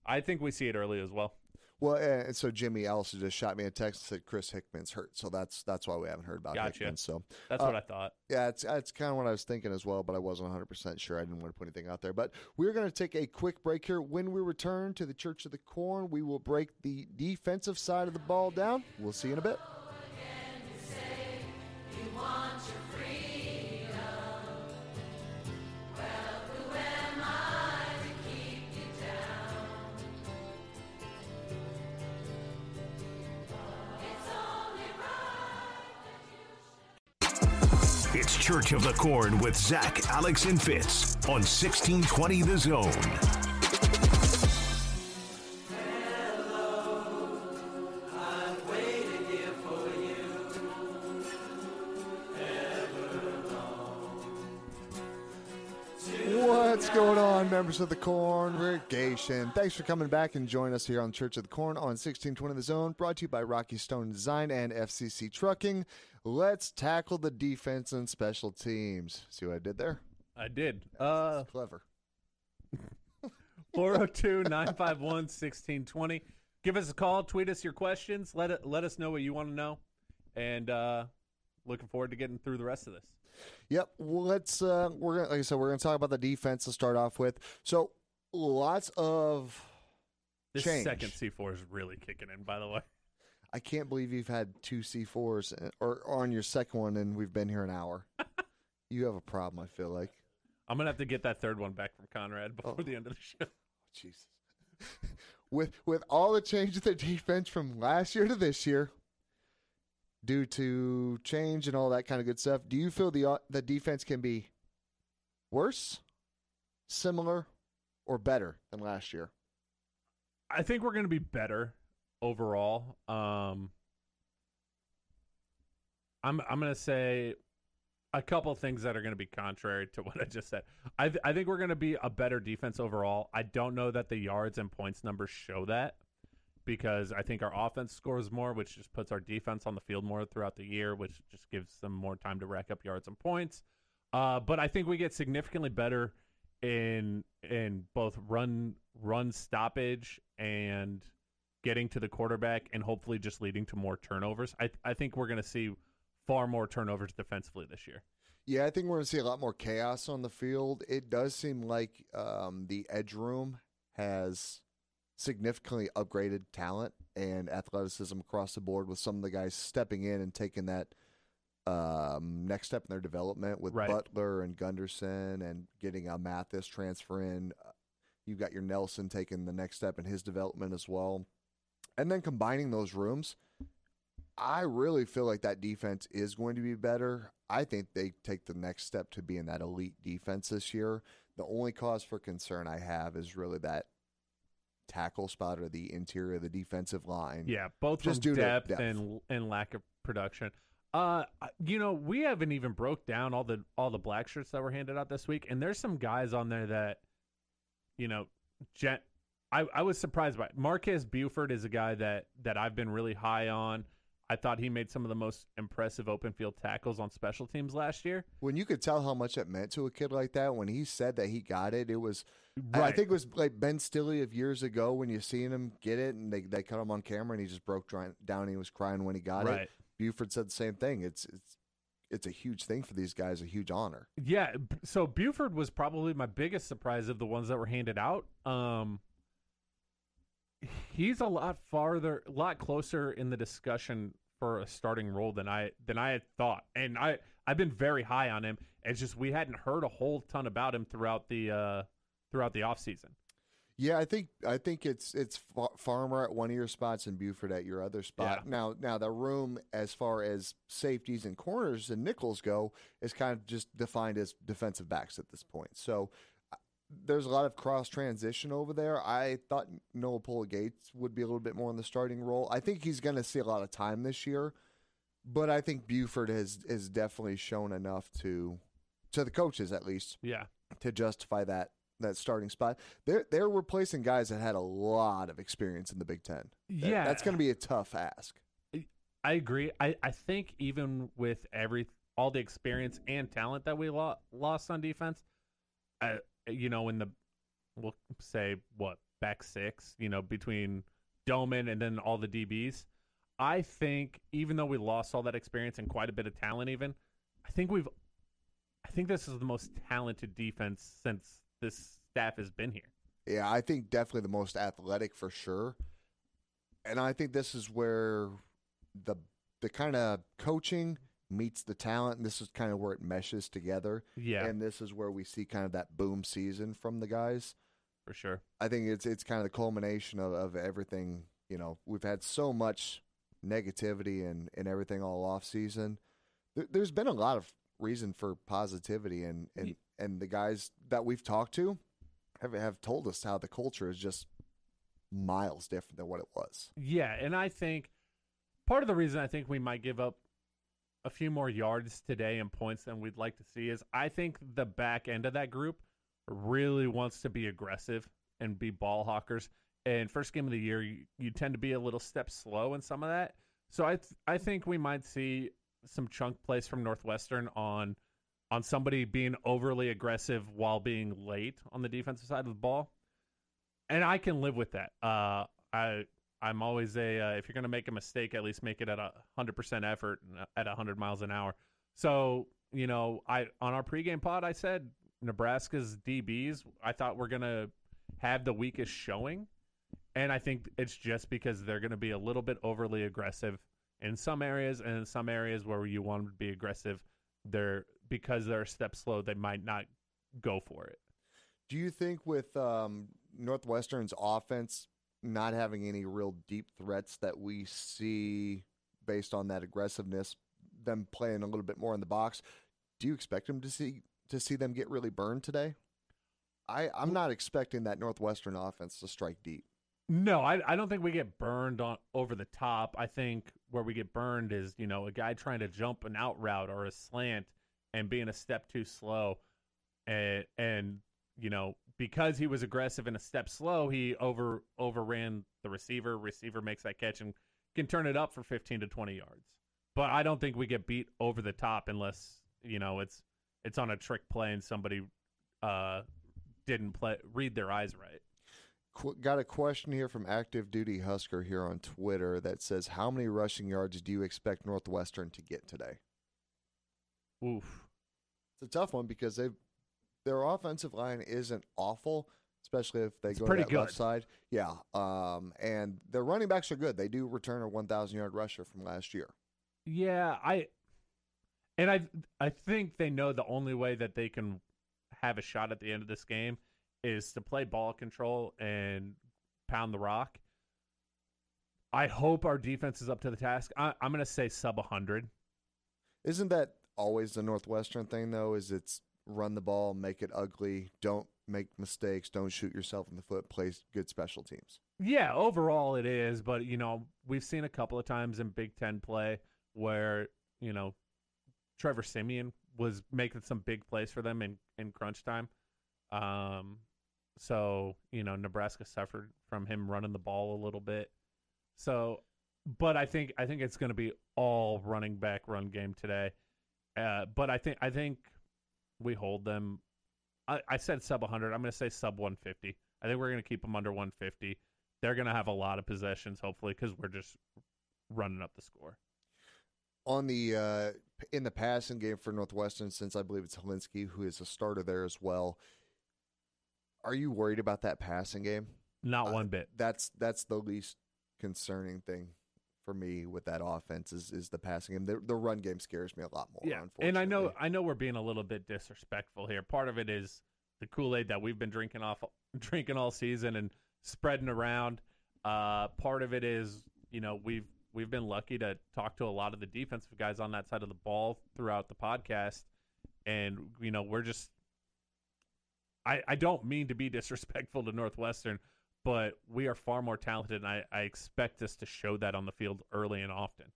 I think we see it early as well. Well, and so Jimmy also just shot me a text and said Chris Hickman's hurt, so that's that's why we haven't heard about Gotcha. Hickman. So That's Uh, what I thought. yeah, it's it's kind of what I was thinking as well, but I wasn't 100 percent sure. I didn't want to put anything out there. But we're going to take a quick break here. When we return to the Church of the Corn, we will break the defensive side of the ball down. We'll see you in a bit. It's Church of the Corn with Zach, Alex, and Fitz on 1620 The Zone. Members of the congregation? Thanks for coming back and joining us here on Church of the Corn on 1620 The Zone, brought to you by Rocky Stone Design and FCC Trucking. Let's tackle the defense and special teams. See what I did there? I did. Uh, Clever. 402 951 1620. Give us a call, tweet us your questions, let it, let us know what you want to know. And uh, looking forward to getting through the rest of this. Yep. Well, let's. Uh, we're gonna, like I said, we're going to talk about the defense to start off with. So, lots of This change. second C4 is really kicking in, by the way. I can't believe you've had two C4s uh, or, or on your second one, and we've been here an hour. you have a problem. I feel like. I'm gonna have to get that third one back from Conrad before Oh. the end of the show. Jesus. with with all the change of the defense from last year to this year, due to change and all that kind of good stuff, do you feel the uh, the defense can be worse, similar, or better than last year? I think we're gonna be better overall. Um, I'm I'm gonna say a couple things that are going to be contrary to what I just said. I th- I think we're going to be a better defense overall. I don't know that the yards and points numbers show that because I think our offense scores more, which just puts our defense on the field more throughout the year, which just gives them more time to rack up yards and points. Uh, but I think we get significantly better in in both run run stoppage and getting to the quarterback and hopefully just leading to more turnovers. I I think we're going to see far more turnovers defensively this year. Yeah, I think we're going to see a lot more chaos on the field. It does seem like um, the edge room has significantly upgraded talent and athleticism across the board with some of the guys stepping in and taking that um, next step in their development with Right. Butler and Gunnerson and getting a Mathis transfer in. Uh, You've got your Nelson taking the next step in his development as well. And then combining those rooms, I really feel like that defense is going to be better. I think they take the next step to being that elite defense this year. The only cause for concern I have is really that tackle spot or the interior of the defensive line. Yeah, both Just due to depth, depth. and and lack of production. Uh, you know, we haven't even broke down all the all the black shirts that were handed out this week, and there's some guys on there that, you know, Jen, I I was surprised by. Marquez Buford is a guy that that I've been really high on. I thought he made some of the most impressive open field tackles on special teams last year. When you could tell how much it meant to a kid like that, when he said that he got it, it was. I- I think it was like Ben Stilley of years ago when you seen him get it and they they cut him on camera and he just broke down. And he was crying when he got Right. it. Buford said the same thing. It's it's it's a huge thing for these guys, a huge honor. Yeah, so Buford was probably my biggest surprise of the ones that were handed out. Um he's a lot farther, a lot closer in the discussion for a starting role than I than I had thought. And I I've been very high on him. It's just we hadn't heard a whole ton about him throughout the uh throughout the offseason. Yeah, I think I think it's it's Fa- Farmer at one of your spots and Buford at your other spot. Yeah. Now, now the room as far as safeties and corners and nickels go is kind of just defined as defensive backs at this point. So there's a lot of cross transition over there. I thought Noa Pola-Gates would be a little bit more in the starting role. I think he's going to see a lot of time this year, but I think Buford has has definitely shown enough to to the coaches at least Yeah. to justify that that starting spot. They're they're replacing guys that had a lot of experience in the Big Ten. That- Yeah. that's going to be a tough ask. I agree. I, I think even with every all the experience and talent that we lo- lost on defense, uh, you know, in the we'll say what back six, you know, between Domann and then all the DBs, I think even though we lost all that experience and quite a bit of talent, even I think we've, I think this is the most talented defense since this staff has been here. Yeah, I think definitely the most athletic for sure. And I think this is where the the kind of coaching meets the talent, and this is kind of where it meshes together. Yeah, And this is where we see kind of that boom season from the guys. for sure. I think it's it's kind of the culmination of, of everything. You know, we've had so much negativity and, and everything all off season. There, there's been a lot of reason for positivity, and and, and the guys that we've talked to have have told us how the culture is just miles different than what it was. Yeah, and I think part of the reason I think we might give up a few more yards today and points than we'd like to see is I think the back end of that group really wants to be aggressive and be ball hawkers. And first game of the year, you, you tend to be a little step slow in some of that. So I th- I think we might see some chunk plays from Northwestern on on somebody being overly aggressive while being late on the defensive side of the ball and I can live with that. Uh, I I'm always a uh, if you're gonna make a mistake, at least make it at a hundred percent effort at hundred miles an hour. So you know, I on our pregame pod, I said Nebraska's DBs. I thought we're gonna have the weakest showing, and I think it's just because they're gonna be a little bit overly aggressive in some areas, and in some areas where you want to be aggressive, they're because they're a step slow, they might not go for it. Do you think with um, Northwestern's offense not having any real deep threats that we see based on that aggressiveness, them playing a little bit more in the box, do you expect them to see to see them get really burned today? I, I'm not expecting that Northwestern offense to strike deep. No, I, I don't think we get burned on over the top. I think where we get burned is, you know, a guy trying to jump an out route or a slant and being a step too slow. And, and you know, because he was aggressive and a step slow, he over overran the receiver. Receiver makes that catch and can turn it up for 15 to 20 yards. But I don't think we get beat over the top unless, you know, it's it's on a trick play and somebody uh didn't play read their eyes right. Qu- got a question here from Active Duty Husker here on Twitter that says, "How many rushing yards do you expect Northwestern to get today?" Oof. It's a tough one because they their offensive line isn't awful, especially if they It's go to that left side. Yeah, um, and their running backs are good. They do return a 1,000 yard rusher from last year. Yeah, I and I I think they know the only way that they can have a shot at the end of this game is to play ball control and pound the rock. I hope our defense is up to the task. I, I'm going to say sub 100. Isn't that always the Northwestern thing though? Is it's run the ball, make it ugly, don't make mistakes, don't shoot yourself in the foot, play good special teams. Yeah, overall it is, but you know, we've seen a couple of times in Big 10 play where, you know, Trevor Siemian was making some big plays for them in in crunch time. Um so, you know, Nebraska suffered from him running the ball a little bit. So, but I think I think it's going to be all running back run game today. Uh but I think I think we hold them I, I said sub 100. I'm going to say sub 150. I think we're going to keep them under 150. They're going to have a lot of possessions, hopefully, because we're just running up the score. on the uh, in the passing game for Northwestern, since I believe it's Hilinski who is a starter there as well. Are you worried about that passing game? Not Uh, one bit. That's that's the least concerning thing for me with that offense is is the passing game. The, the run game scares me a lot more. Yeah, and I know. I know we're being a little bit disrespectful here. Part of it is the Kool Aid that we've been drinking off drinking all season and spreading around. Uh, part of it is you know we've we've been lucky to talk to a lot of the defensive guys on that side of the ball throughout the podcast, and you know we're just. I, I don't mean to be disrespectful to Northwestern, but we are far more talented, and I, I expect us to show that on the field early and often.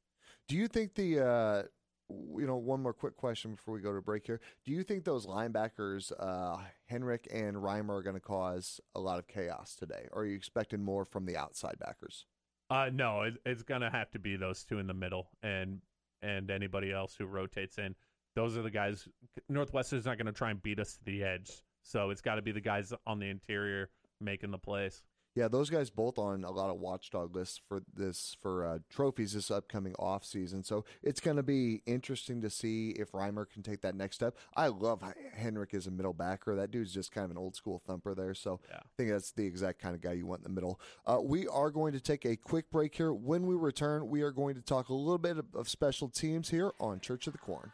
Do you think the uh, you know one more quick question before we go to break here? Do you think those linebackers, uh, Henrich and Reimer, are going to cause a lot of chaos today? Or are you expecting more from the outside backers? Uh, no, it, it's gonna have to be those two in the middle, and and anybody else who rotates in. Those are the guys. Northwestern's not gonna try and beat us to the edge, so it's got to be the guys on the interior making the plays. Yeah, those guys both on a lot of watchdog lists for this for uh, trophies this upcoming off season. So it's going to be interesting to see if Reimer can take that next step. I love Henrich as a middle backer. That dude's just kind of an old school thumper there. So Yeah. I think that's the exact kind of guy you want in the middle. Uh, we are going to take a quick break here. When we return, we are going to talk a little bit of, of special teams here on Church of the Corn.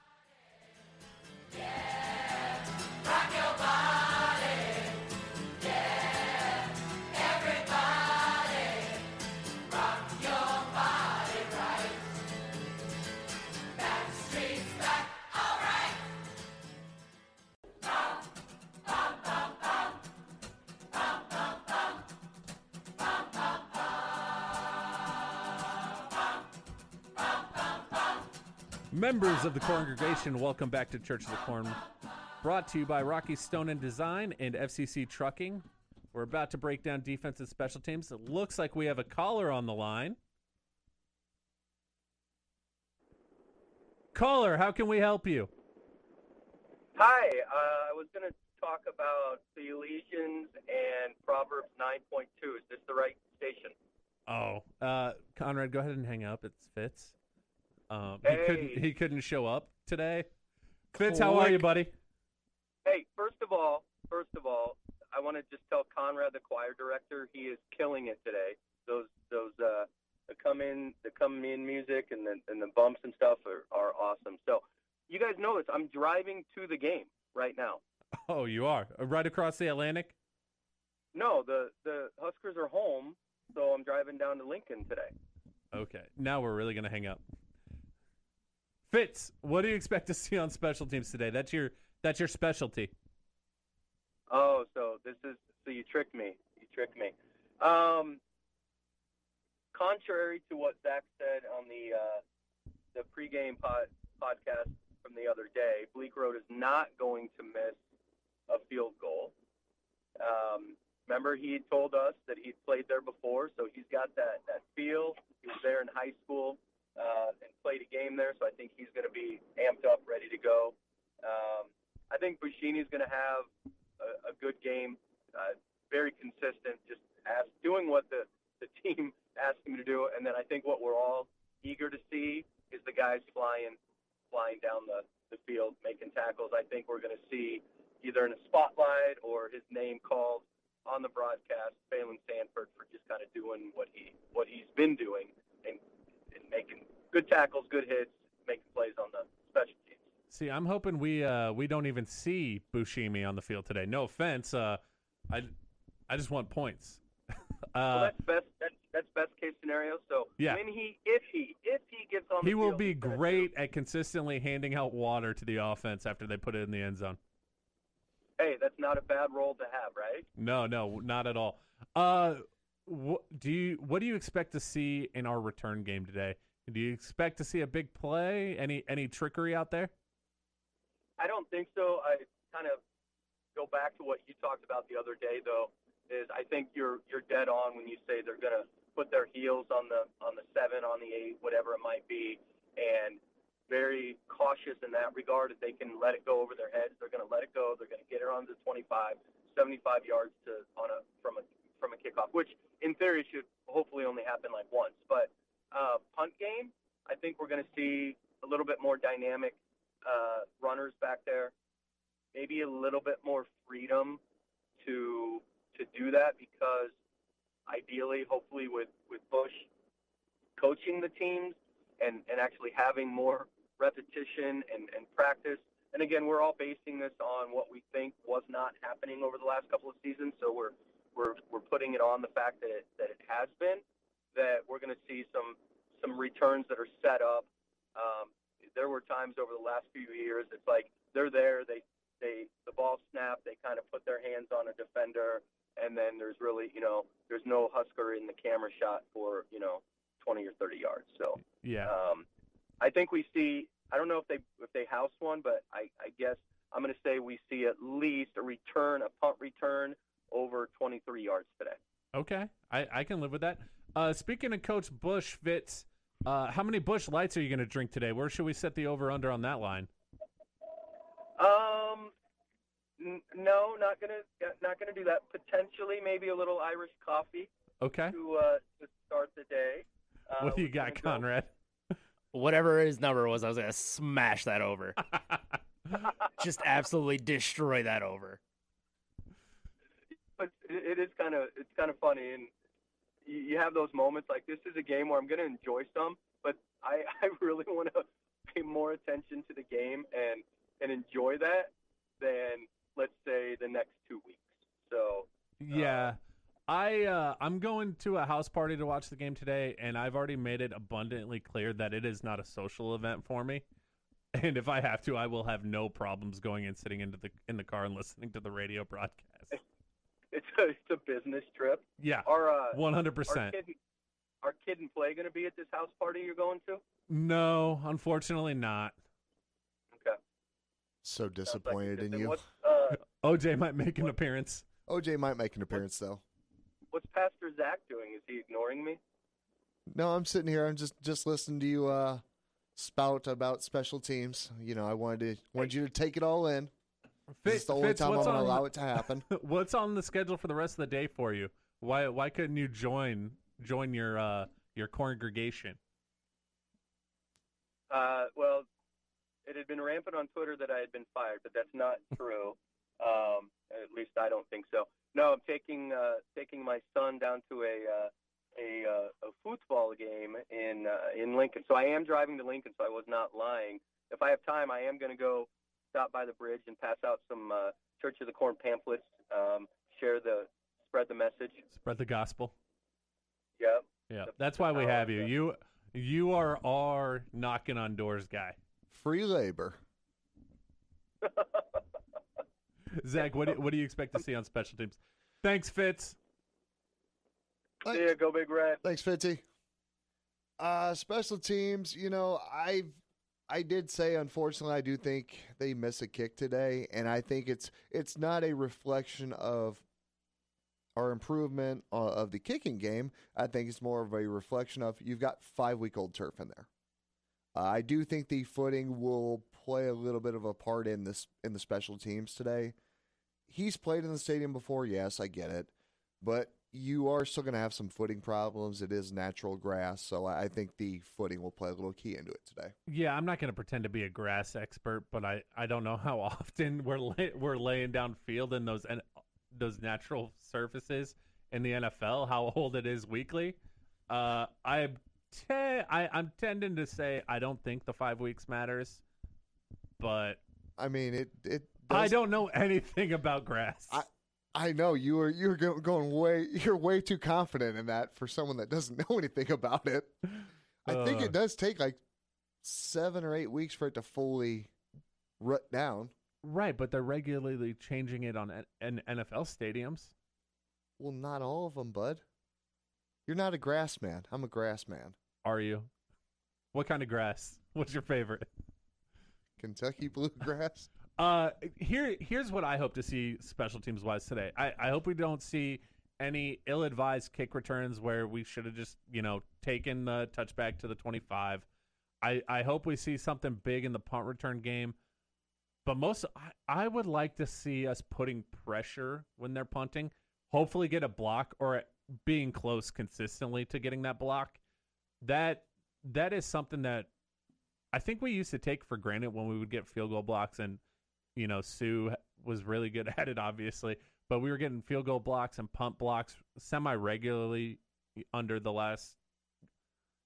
Members of the congregation, welcome back to Church of the Corn. Brought to you by Rocky Stone and Design and FCC Trucking. We're about to break down defense and special teams. It looks like we have a caller on the line. Caller, how can we help you? Hi, uh, I was going to talk about the Ephesians and Proverbs 9.2. Is this the right station? Oh, uh, Conrad, go ahead and hang up. It's Fitz. Um, he couldn't. He couldn't show up today. Fitz, how are you, buddy? Hey, first of all, first of all, I want to just tell Conrad, the choir director, he is killing it today. Those those uh, the come in the come in music and the and the bumps and stuff are, are awesome. So you guys know this. I'm driving to the game right now. Oh, you are Uh, right across the Atlantic. No, the the Huskers are home, so I'm driving down to Lincoln today. Okay, now we're really gonna hang up. Fitz, what do you expect to see on special teams today? That's your that's your specialty. Oh, so this is so you tricked me. You tricked me. Um, contrary to what Zach said on the uh, the pregame pod, podcast from the other day, Bleekrode is not going to miss a field goal. Um, remember, he told us that he'd played there before, so he's got that that feel. He was there in high school uh, and played a game there, so I think he's going to be amped up, ready to go. Um, I think Buschini's going to have a, a good game, uh, very consistent, just ask, doing what the, the team asked him to do. And then I think what we're all eager to see is the guys flying flying down the, the field, making tackles. I think we're going to see either in a spotlight or his name called on the broadcast, Phalen Sanford for just kind of doing what he what he's been doing and making good tackles, good hits, making plays on the special teams. See, I'm hoping we uh, we don't even see Buschini on the field today. No offense, uh, I I just want points. Well, uh, that's best. That's, that's best case scenario. So Yeah. when he, if he, if he gets on, the he will field, be great at consistently handing out water to the offense after they put it in the end zone. Hey, that's not a bad role to have, right? No, no, not at all. Uh, what do you what do you expect to see in our return game today? Do you expect to see a big play? Any any trickery out there? I don't think so. I kind of go back to what you talked about the other day, though. Is I think you're you're dead on when you say they're gonna put their heels on the on the seven, on the eight, whatever it might be, and very cautious in that regard. If they can let it go over their heads, they're going to let it go. They're going to get it on to 25, 75 yards to on a from a from a kickoff, which in theory should hopefully only happen like once. But uh, punt game, I think we're going to see a little bit more dynamic uh, runners back there, maybe a little bit more freedom to to do that because ideally, hopefully, with with Busch coaching the teams and and actually having more repetition and, and practice. And again, we're all basing this on what we think was not happening over the last couple of seasons. So we're we're we're putting it on the fact that it that it has been. That we're going to see some some returns that are set up. Um, there were times over the last few years, it's like they're there, they they the ball snap, they kind of put their hands on a defender, and then there's really you know there's no Husker in the camera shot for you know 20 or 30 yards. So Yeah. um, I think we see. I don't know if they if they house one, but I, I guess I'm going to say we see at least a return, a punt return over 23 yards today. Okay, I, I can live with that. Uh, speaking of Coach Busch, Fitz, uh, how many Busch Lights are you going to drink today? Where should we set the over under on that line? Um, n- no, not gonna not gonna do that. Potentially, maybe a little Irish coffee Okay, to uh, to start the day. Uh, what do you got, gonna go- Conrad? Whatever his number was, I was gonna smash that over. Just absolutely destroy that over. But it, it is kind of it's kind of funny, and you, you have those moments like this is a game where I'm going to enjoy some, but I I really want to pay more attention to the game and and enjoy that than let's say the next two weeks. So Yeah. I uh, I'm going to a house party to watch the game today, and I've already made it abundantly clear that it is not a social event for me. And if I have to, I will have no problems going and sitting into the in the car and listening to the radio broadcast. it's a it's a business trip. Yeah, Our uh, one hundred our percent. kid our kid and play going to be at this house party you're going to? No, unfortunately not. Okay. So Sounds like disappointed in you. Uh, OJ might make an appearance. OJ might make an appearance though. what's Pastor Zach doing? Is he ignoring me? No, I'm sitting here. I'm just just listening to you uh, spout about special teams. You know, I wanted to wanted you to take it all in. This Fitz, is the only Fitz, time I'm what's going to on- allow it to happen. What's on the schedule for the rest of the day for you? Why why couldn't you join join your uh your congregation? Uh, well, it had been rampant on Twitter that I had been fired, but that's not true. Um, at least I don't think so. No, I'm taking uh, taking my son down to a uh, a, uh, a football game in uh, in Lincoln. So I am driving to Lincoln, so I was not lying. If I have time, I am going to go stop by the bridge and pass out some uh, Church of the Corn pamphlets. Um, share the spread the message. Spread the gospel. Yep. Yeah, The- that's why we have you. the- You you are our knocking on doors guy. Free labor. Zach, what do, what do you expect to see on special teams? Thanks, Fitz. See ya, go Big Red. Thanks, Fitzy. Uh, special teams, you know, I've I did say unfortunately I do think they miss a kick today, and I think it's it's not a reflection of our improvement uh, of the kicking game. I think it's more of a reflection of you've got five week old turf in there. Uh, I do think the footing will play a little bit of a part in this in the special teams today. He's played in the stadium before, yes, I get it, but you are still going to have some footing problems. It is natural grass, so I think the footing will play a little key into it today. Yeah, I'm not going to pretend to be a grass expert, but I, I don't know how often we're lay, we're laying down field in those and those natural surfaces in the NFL. How old it is weekly. Uh, I te- I I'm tending to say I don't think the five weeks matters, but I mean, it it. I don't know anything about grass. I- I know you were you were going way you're way too confident in that for someone that doesn't know anything about it. I think Uh. it does take like seven or eight weeks for it to fully rut down. right, but they're regularly changing it on N- NFL stadiums. Well, not all of them, bud. You're not a grass man. I'm a grass man. Are you? What kind of grass? What's your favorite? Kentucky bluegrass. Uh, here, here's what I hope to see special teams wise today. I, I hope we don't see any ill-advised kick returns where we should have just, you know, taken the touchback to the 25. I, I hope we see something big in the punt return game. But most, I, I would like to see us putting pressure when they're punting. Hopefully, get a block or being close consistently to getting that block. That that is something that I think we used to take for granted when we would get field goal blocks, and you know Suh was really good at it, obviously. But we were getting field goal blocks and punt blocks semi regularly under the last.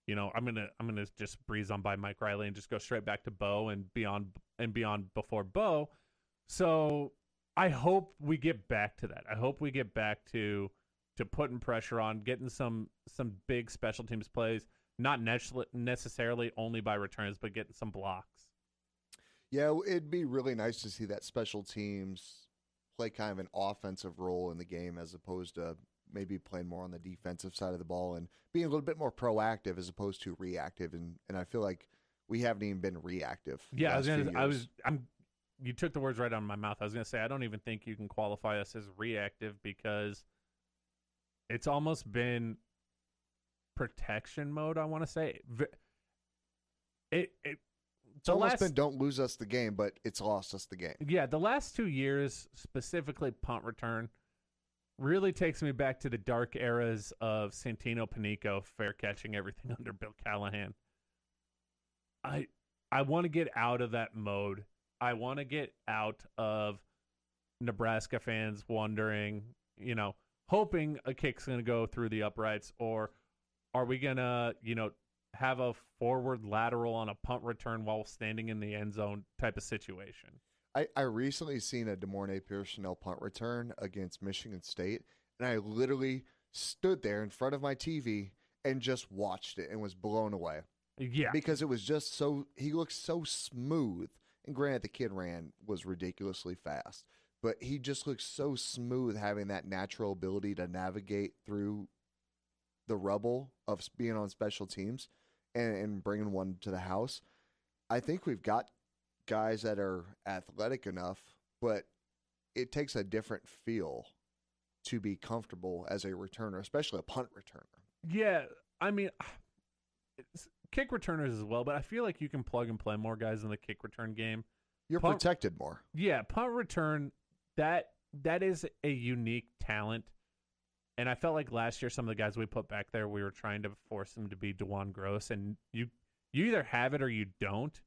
You know, I'm gonna I'm gonna just breeze on by Mike Riley and just go straight back to Bo and beyond and beyond before Bo. So I hope we get back to that. I hope we get back to to putting pressure on, getting some some big special teams plays, not necessarily only by returns, but getting some blocks. Yeah, it'd be really nice to see that special teams play kind of an offensive role in the game as opposed to maybe playing more on the defensive side of the ball and being a little bit more proactive as opposed to reactive. And and I feel like we haven't even been reactive. Yeah, I was gonna. I was. I'm. You took the words right out of my mouth. I was gonna say I don't even think you can qualify us as reactive because it's almost been protection mode. I want to say it. It. It's almost last- been don't lose us the game, but it's lost us the game. Yeah, the last two years, specifically punt return, really takes me back to the dark eras of Santino Panico fair catching everything under Bill Callahan. I I want to get out of that mode. I want to get out of Nebraska fans wondering, you know, hoping a kick's going to go through the uprights or are we going to, you know, have a forward lateral on a punt return while standing in the end zone type of situation. I, I recently seen a DeMornay Pierson-El punt return against Michigan State, and I literally stood there in front of my TV and just watched it and was blown away Yeah. because it was just so he looked so smooth. And granted, the kid ran was ridiculously fast, but he just looked so smooth having that natural ability to navigate through the rubble of being on special teams and, and bringing one to the house. I think we've got guys that are athletic enough, but it takes a different feel to be comfortable as a returner, especially a punt returner. Yeah, I mean, it's kick returners as well, but I feel like you can plug and play more guys in the kick return game. You're Punt- protected more. Yeah, punt return that that is a unique talent. And I felt like last year some of the guys we put back there, we were trying to force them to be DeJuan Groce, and you you either have it or you don't.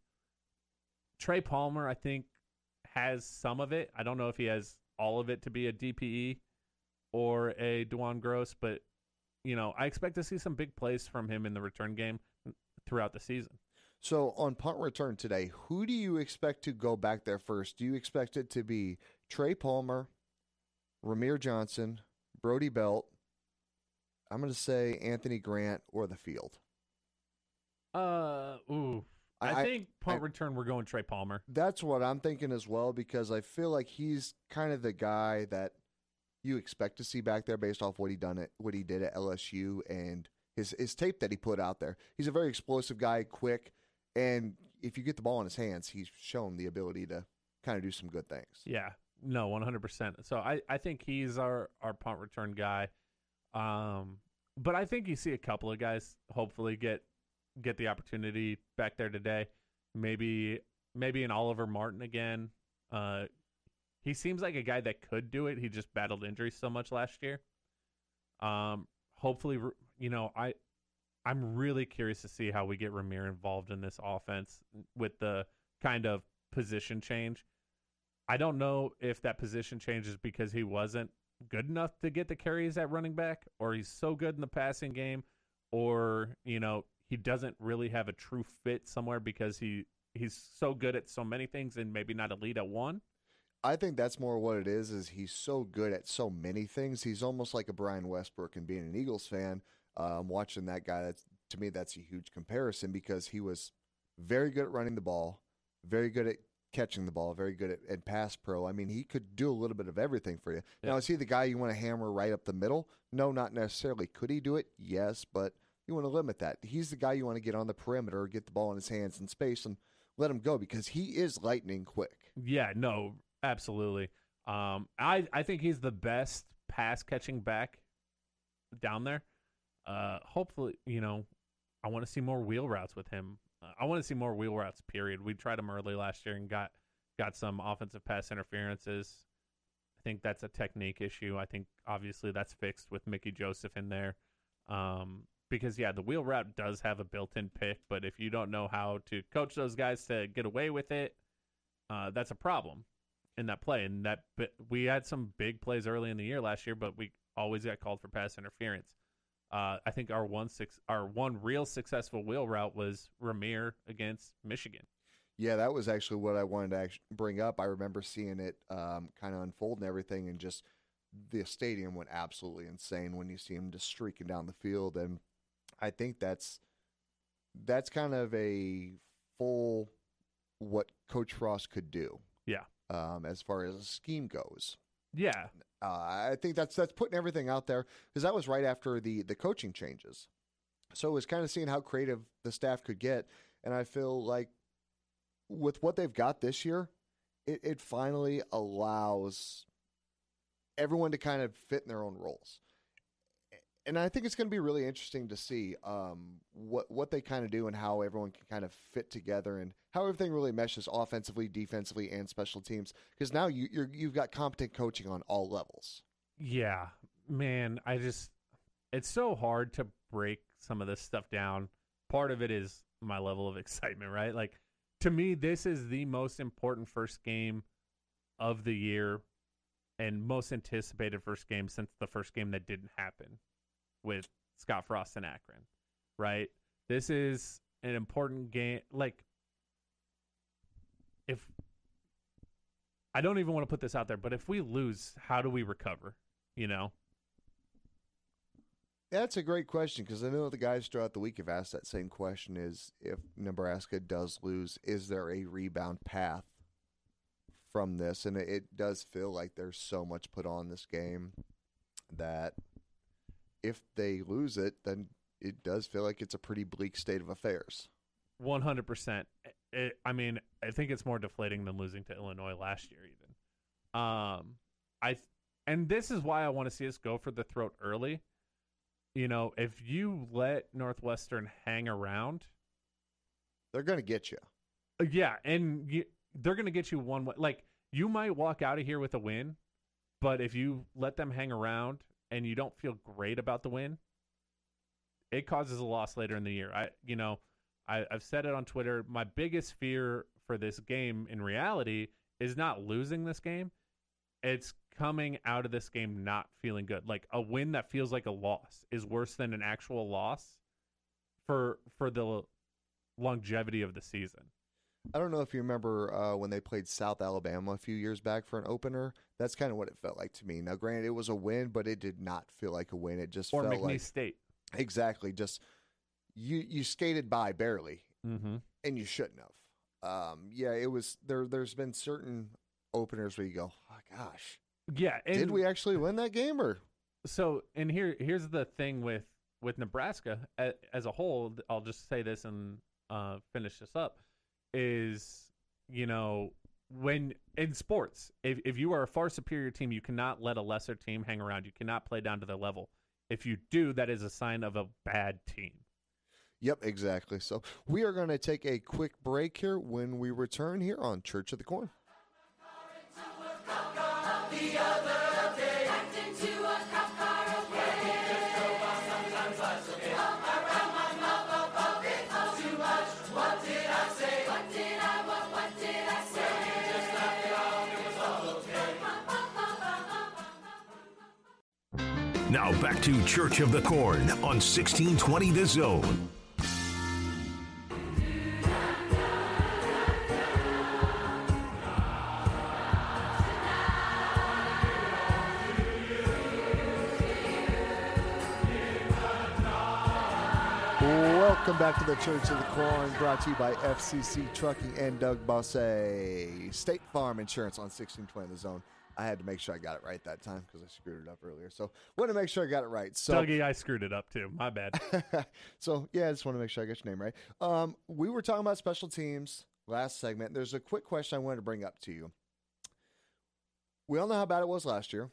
Trey Palmer, I think, has some of it. I don't know if he has all of it to be a DPE or a DeJuan Groce, but you know, I expect to see some big plays from him in the return game throughout the season. So on punt return today, who do you expect to go back there first? Do you expect it to be Trey Palmer, Rahmir Johnson, Brody Belt. I'm going to say Anthony Grant or the field. Uh, ooh. I, I- think punt I- return. We're going Trey Palmer. That's what I'm thinking as well because I feel like he's kind of the guy that you expect to see back there based off what he done at what he did at LSU and his his tape that he put out there. He's a very explosive guy, quick, and if you get the ball in his hands, he's shown the ability to kind of do some good things. Yeah, no, one hundred percent. So I, I think he's our our punt return guy. Um, but I think you see a couple of guys hopefully get get the opportunity back there today. Maybe maybe an Oliver Martin again. Uh, he seems like a guy that could do it. He just battled injuries so much last year. Um, hopefully, you know, I I'm really curious to see how we get Rahmir involved in this offense with the kind of position change. I don't know if that position changes because he wasn't good enough to get the carries at running back, or he's so good in the passing game, or you know he doesn't really have a true fit somewhere because he he's so good at so many things and maybe not elite at one. I think that's more what it is. Is he's so good at so many things? He's almost like a Brian Westbrook. And being an Eagles fan, um, watching that guy, that's to me that's a huge comparison because he was very good at running the ball, very good at catching the ball, very good at, at pass pro. I mean, he could do a little bit of everything for you. Now, is he the guy you want to hammer right up the middle? No, not necessarily. Could he do it? Yes, but you want to limit that. He's the guy you want to get on the perimeter, get the ball in his hands in space, and let him go because he is lightning quick. Yeah, no, absolutely. Um, I I think he's the best pass catching back down there. Uh, hopefully, you know, I want to see more wheel routes with him. Uh, I want to see more wheel routes. Period. We tried them early last year and got got some offensive pass interferences. I think that's a technique issue. I think obviously that's fixed with Mickey Joseph in there. Um, because yeah, the wheel route does have a built-in pick, but if you don't know how to coach those guys to get away with it, uh, that's a problem in that play. And that we had some big plays early in the year last year, but we always got called for pass interference. Uh, I think our one six our one real successful wheel route was Rahmir against Michigan. Yeah, that was actually what I wanted to actually bring up. I remember seeing it um, kind of unfold and everything, and just the stadium went absolutely insane when you see him just streaking down the field. And I think that's that's kind of a full what Coach Frost could do. Yeah. Um, as far as a scheme goes, Yeah, uh, I think that's that's putting everything out there because that was right after the the coaching changes. So it was kind of seeing how creative the staff could get, and I feel like with what they've got this year, it, it finally allows everyone to kind of fit in their own roles. And I think it's going to be really interesting to see um, what what they kind of do and how everyone can kind of fit together and how everything really meshes offensively, defensively, and special teams. Because now you you're, you've got competent coaching on all levels. yeah, man. I just it's so hard to break some of this stuff down. Part of it is my level of excitement, right? Like to me, this is the most important first game of the year and most anticipated first game since the first game that didn't happen with Scott Frost and Akron, right? This is an important game. Like, if I don't even want to put this out there, but if we lose, how do we recover? You know? That's a great question because I know the guys throughout the week have asked that same question is if Nebraska does lose, is there a rebound path from this? And it, it does feel like there's so much put on this game that if they lose it, then it does feel like it's a pretty bleak state of affairs. 100% it, I mean, I think it's more deflating than losing to Illinois last year, even. Um, I and this is why I want to see us go for the throat early. You know, if you let Northwestern hang around, they're going to get you. Uh, yeah, and you, they're going to get you one way. Like you might walk out of here with a win, but if you let them hang around and you don't feel great about the win, it causes a loss later in the year. I, you know I, I've said it on Twitter. My biggest fear for this game, in reality, is not losing this game. It's coming out of this game not feeling good. Like a win that feels like a loss is worse than an actual loss for for the longevity of the season. I don't know if you remember uh, when they played South Alabama a few years back for an opener. That's kind of what it felt like to me. Now, granted, it was a win, but it did not feel like a win. It just Or felt McNeese like State. exactly just you you skated by barely, Mm-hmm. and you shouldn't have. Um, yeah, it was there. There's been certain openers where you go, oh, gosh, Yeah. And did we actually win that game or? So, and here, here's the thing with with Nebraska as, as a whole. I'll just say this and uh, finish this up. Is you know when in sports, if if you are a far superior team, you cannot let a lesser team hang around. You cannot play down to their level. If you do, that is a sign of a bad team. Yep, exactly. So we are going to take a quick break here. When we return here on Church of the Corn. Now back to Church of the Corn on 1620 The Zone. Back to the Church of the Corn, brought to you by FCC Trucking and Doug Bosse. State Farm Insurance on 1620 in The Zone. I had to make sure I got it right that time because I screwed it up earlier. So, want to make sure I got it right. So, Dougie, I screwed it up too. My bad. so yeah, I just want to make sure I got your name right. Um, we were talking about special teams last segment. There's a quick question I wanted to bring up to you. We all know how bad it was last year.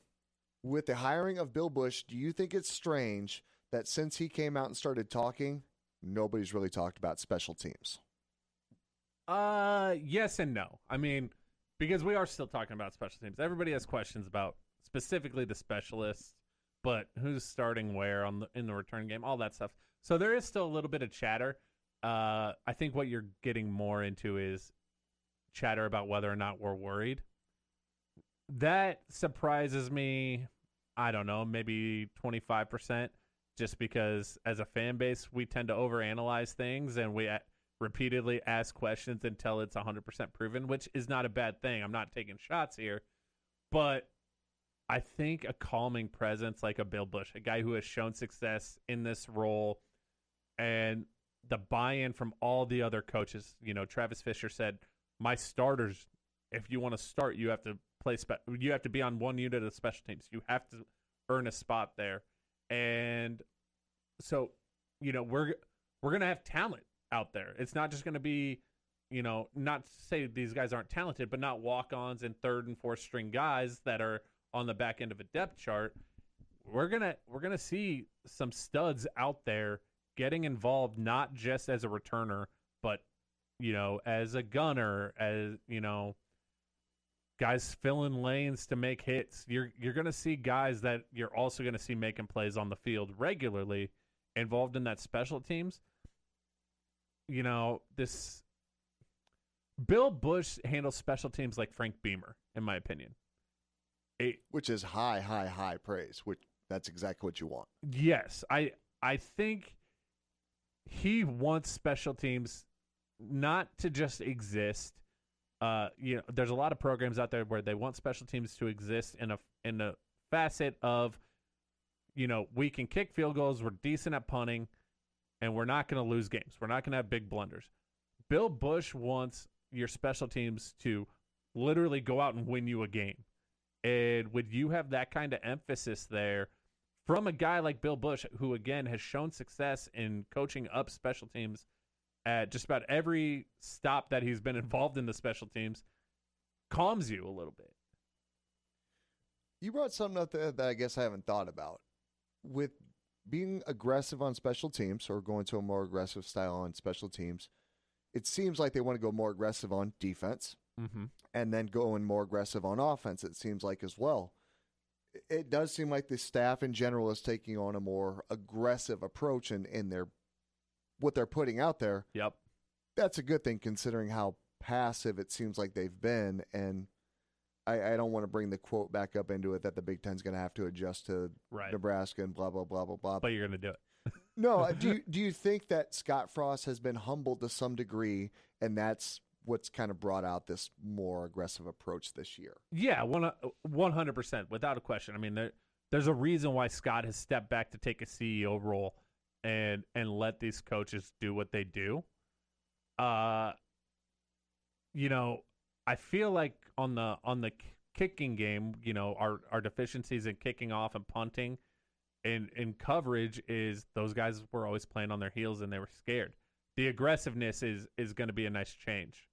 With the hiring of Bill Busch, do you think it's strange that since he came out and started talking, nobody's really talked about special teams? Uh, yes and no. I mean, because we are still talking about special teams. Everybody has questions about specifically the specialists, but who's starting where on the in the return game, all that stuff. So there is still a little bit of chatter. Uh, I think what you're getting more into is chatter about whether or not we're worried. That surprises me. I don't know, maybe 25%, just because as a fan base, we tend to overanalyze things and we repeatedly ask questions until it's 100% proven, which is not a bad thing. I'm not taking shots here. But I think a calming presence like a Bill Busch, a guy who has shown success in this role, and the buy in from all the other coaches. You know, Travis Fisher said, My starters, if you want to start, you have to play, spe- you have to be on one unit of special teams. You have to earn a spot there. And so, you know, we're we're gonna have talent out there. It's not just gonna be, you know, not to say these guys aren't talented, but not walk ons and third and fourth string guys that are on the back end of a depth chart. We're gonna we're gonna see some studs out there getting involved, not just as a returner, but you know, as a gunner, as you know, guys filling lanes to make hits. You're you're going to see guys that you're also going to see making plays on the field regularly, involved in that special teams. You know, this Bill Busch handles special teams like Frank Beamer, in my opinion. A- Which is high, high, high praise. Which that's exactly what you want. Yes, I I think he wants special teams not to just exist. Uh, you know, there's a lot of programs out there where they want special teams to exist in a in a facet of, you know, we can kick field goals, we're decent at punting, and we're not going to lose games. We're not going to have big blunders. Bill Busch wants your special teams to literally go out and win you a game. And would you have that kind of emphasis there from a guy like Bill Busch, who again has shown success in coaching up special teams at just about every stop that he's been involved in the special teams, calms you a little bit. You brought something up there that I guess I haven't thought about. With being aggressive on special teams or going to a more aggressive style on special teams, it seems like they want to go more aggressive on defense Mm-hmm. and then going more aggressive on offense, it seems like as well. It does seem like the staff in general is taking on a more aggressive approach in, in their what they're putting out there. Yep. That's a good thing considering how passive it seems like they've been. And I, I don't want to bring the quote back up into it that the Big Ten's going to have to adjust to Right. Nebraska and blah blah blah blah blah. But you're going to do it. no, uh, do you, do you think that Scott Frost has been humbled to some degree, and that's what's kind of brought out this more aggressive approach this year. Yeah, one one hundred percent, without a question. I mean, there, there's a reason why Scott has stepped back to take a CEO role and and let these coaches do what they do. Uh, you know, I feel like on the on the kicking game, you know, our our deficiencies in kicking off and punting and in coverage is those guys were always playing on their heels and they were scared. The aggressiveness is is going to be a nice change.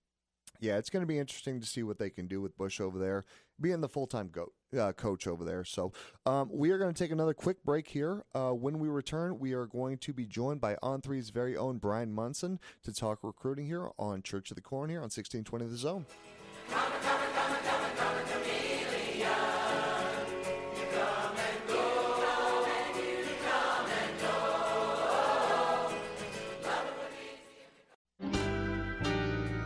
Yeah, it's going to be interesting to see what they can do with Busch over there, being the full time go- uh, coach over there. So, um, we are going to take another quick break here. Uh, when we return, we are going to be joined by On Three's very own Bryan Munson to talk recruiting here on Church of the Corn here on 1620 The Zone.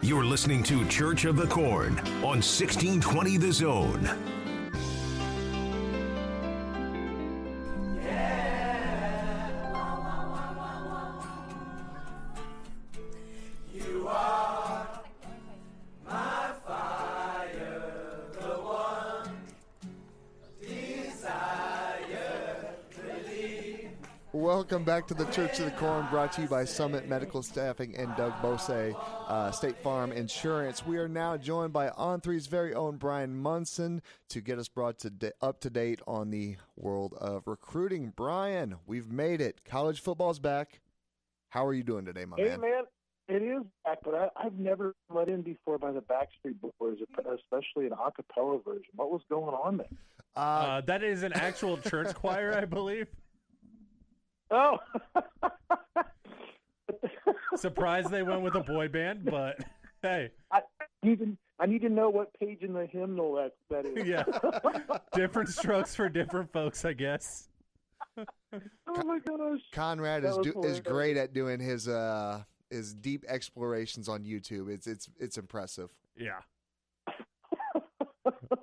You're listening to Church of the Corn on 1620 The Zone. To the Church of the Corn, brought to you by Summit Medical Staffing and Doug Bose, uh, State Farm Insurance. We are now joined by On3's very own Bryan Munson to get us brought to da- up to date on the world of recruiting. Bryan, we've made it. College football's back. How are you doing today, my Hey man? man, it is back, but I, I've never let in before by the Backstreet Boys, especially an a cappella version. What was going on there? Uh, Uh, that is an actual church choir, I believe. Oh, Surprised they went with a boy band, but hey, I need to I need to know what page in the hymnal that that is. yeah, different strokes for different folks, I guess. oh my gosh. Conrad that is do- is great at doing his uh his deep explorations on YouTube. It's it's it's impressive. Yeah.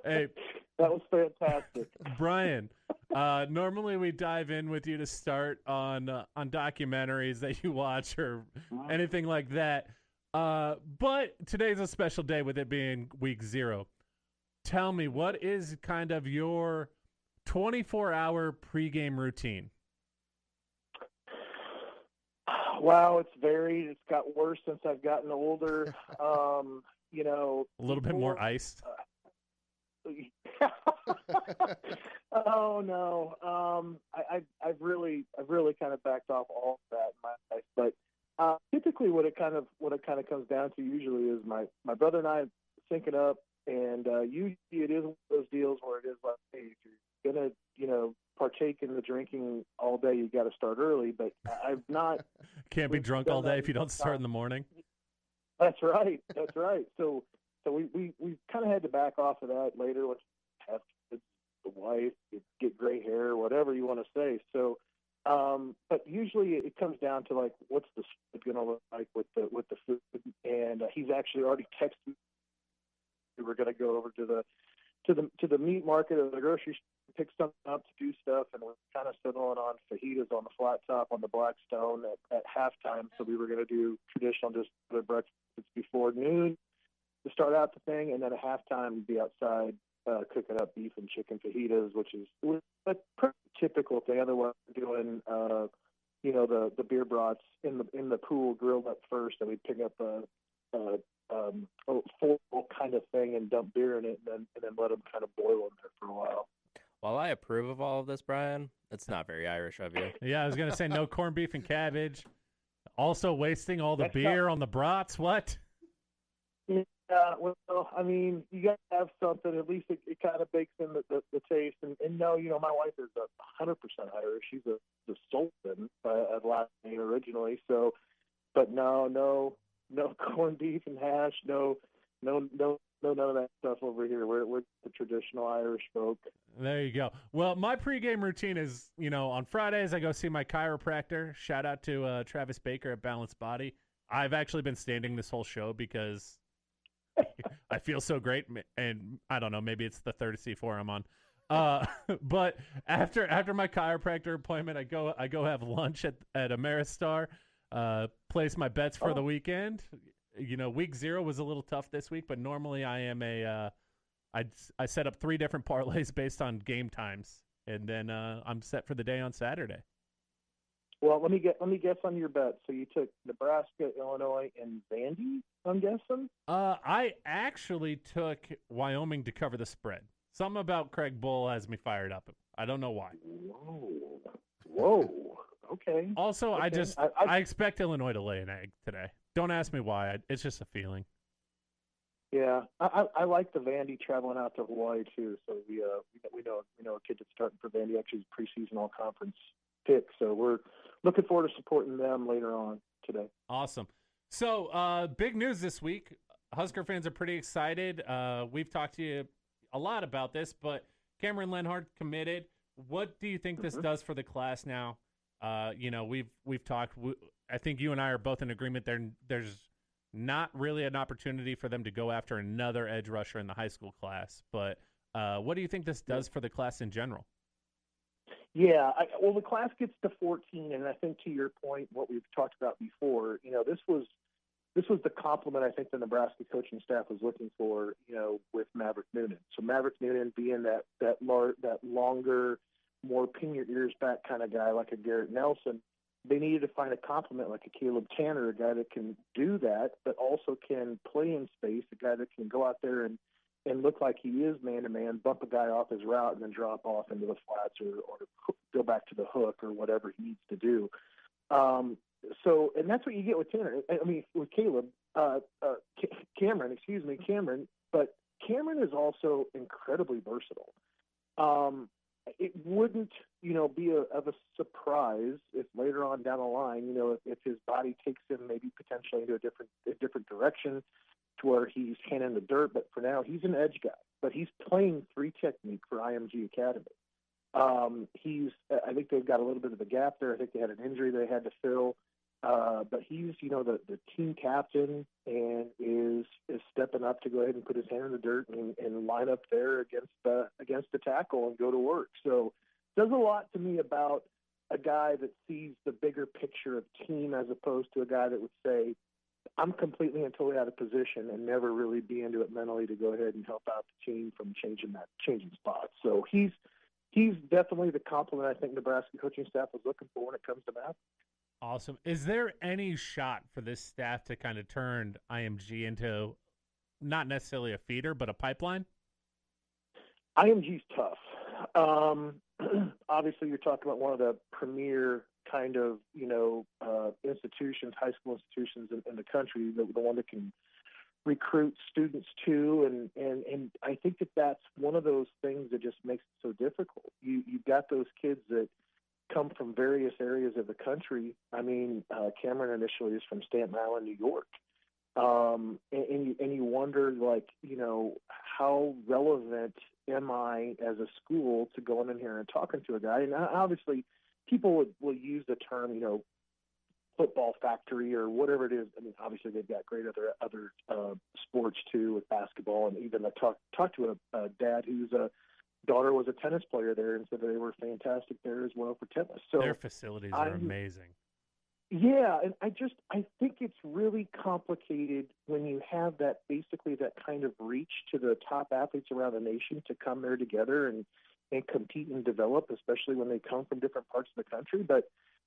Hey, That was fantastic. Bryan. Uh, normally we dive in with you to start on uh, on documentaries that you watch or anything like that. Uh, but today's a special day with it being week zero. Tell me, what is kind of your 24 hour pregame routine? Wow, it's varied. It's got worse since I've gotten older. Um, you know, A little bit more iced. oh no, um, I, I've I've really I've really kind of backed off all of that in my life. But uh, typically, what it kind of what it kind of comes down to usually is my my brother and I sync it up, and uh, usually it is one of those deals where it is like, hey, if you're gonna you know partake in the drinking all day, you got to start early. But I- I've not. Can't be drunk all day if you don't start in the morning. That's right. That's right. So so we we we kind of had to back off of that later you have the wife, get gray hair, whatever you want to say. So, um, but usually it comes down to like, what's the going to look like with the with the food? And uh, he's actually already texted. me. We were going to go over to the to the to the meat market or the grocery store, pick something up to do stuff, and we're kind of settling on fajitas on the flat top on the Blackstone at, at halftime. So we were going to do traditional just breakfast before noon to start out the thing, and then at halftime we'd be outside uh, cooking up beef and chicken fajitas, which is a pretty typical thing. Otherwise, we're doing uh, you know the the beer brats in the in the pool grilled up first, and we'd pick up a, a um, a full kind of thing and dump beer in it, and then and then let them kind of boil in there for a while. While I approve of all of this, Bryan, it's not very Irish of you. Yeah, I was gonna say no corned beef and cabbage. Also wasting all the That's beer on the brats. What? Yeah, well, I mean, you got to have something. At least it, it kind of bakes in the, the, the taste. And, and no, you know, my wife is a hundred percent Irish. She's a the Sultan uh, at last name originally. So, but no, no, no corned beef and hash. No, no, no, no, none of that stuff over here. We're we're the traditional Irish folk. There you go. Well, my pregame routine is, you know, on Fridays I go see my chiropractor. Shout out to uh, Travis Baker at Balanced Body. I've actually been standing this whole show because I feel so great, and I don't know, maybe it's the third C4 I'm on. Uh, but after after my chiropractor appointment, I go I go have lunch at at Ameristar, uh, place my bets for Oh. the weekend. you know, week zero was a little tough this week, but normally I am a uh, I I set up three different parlays based on game times, and then uh, I'm set for the day on Saturday. Well, let me get let me guess on your bet. So you took Nebraska, Illinois, and Vandy. I'm guessing. Uh, I actually took Wyoming to cover the spread. Something about Craig Bohl has me fired up. I don't know why. Whoa, whoa. Okay. Also, I just I- I, I- expect Illinois to lay an egg today. Don't ask me why. It's just a feeling. Yeah, I, I I like the Vandy traveling out to Hawaii too. So we uh we know we know, a kid that's starting for Vandy actually is preseason all conference pick. So we're looking forward to supporting them later on today. Awesome. So, uh, big news this week. Husker fans are pretty excited. Uh, we've talked to you a lot about this, but Cameron Lenhart committed. What do you think this Mhm. does for the class now? Uh, you know, we've we've talked. I think you and I are both in agreement. There, there's not really an opportunity for them to go after another edge rusher in the high school class. But uh, what do you think this does for the class in general? Yeah, I, well, the class gets to 14, and I think to your point, what we've talked about before, you know, this was this was the compliment I think the Nebraska coaching staff was looking for, you know, with Maverick Noonan. So Maverick Noonan being that that lar- that longer, more pin your ears back kind of guy like a Garrett Nelson, they needed to find a complement like a Caleb Tanner, a guy that can do that, but also can play in space, a guy that can go out there and and look like he is man to man, bump a guy off his route, and then drop off into the flats or, or go back to the hook or whatever he needs to do. Um, so, and that's what you get with Tanner. I mean, with Caleb, uh, uh, Ca- Cameron, excuse me, Cameron. But Cameron is also incredibly versatile. Um, it wouldn't, you know, be a, of a surprise if later on down the line, you know, if, if his body takes him maybe potentially into a different a different direction, to where he's hand in the dirt. But for now, he's an edge guy. But he's playing three technique for IMG Academy. Um, he's, I think they've got a little bit of a gap there. I think they had an injury they had to fill. Uh, but he's, you know, the, the team captain and is is stepping up to go ahead and put his hand in the dirt and, and line up there against the against the tackle and go to work. So does a lot to me about a guy that sees the bigger picture of team as opposed to a guy that would say, I'm completely and totally out of position and never really be into it mentally to go ahead and help out the team from changing that changing spots. So he's he's definitely the compliment I think Nebraska coaching staff was looking for when it comes to math. Awesome. Is there any shot for this staff to kind of turn IMG into not necessarily a feeder, but a pipeline? IMG's tough. Um, obviously, you're talking about one of the premier kind of you know uh, institutions, high school institutions in, in the country, the, the one that can recruit students to, and and and I think that that's one of those things that just makes it so difficult. You you've got those kids that come from various areas of the country. I mean, uh, Cameron initially is from Staten Island, New York um, and, and you and you wonder like you know how relevant am I as a school to going in here and talking to a guy? And obviously, people would will use the term you know football factory or whatever it is. I mean, obviously they've got great other other uh, sports too with basketball, and even I talked talked to a, a dad whose a daughter was a tennis player there and said they were fantastic there as well for tennis. So Their facilities are I'm- amazing. Yeah, and I just I think it's really complicated when you have that basically that kind of reach to the top athletes around the nation to come there together and and compete and develop, especially when they come from different parts of the country. But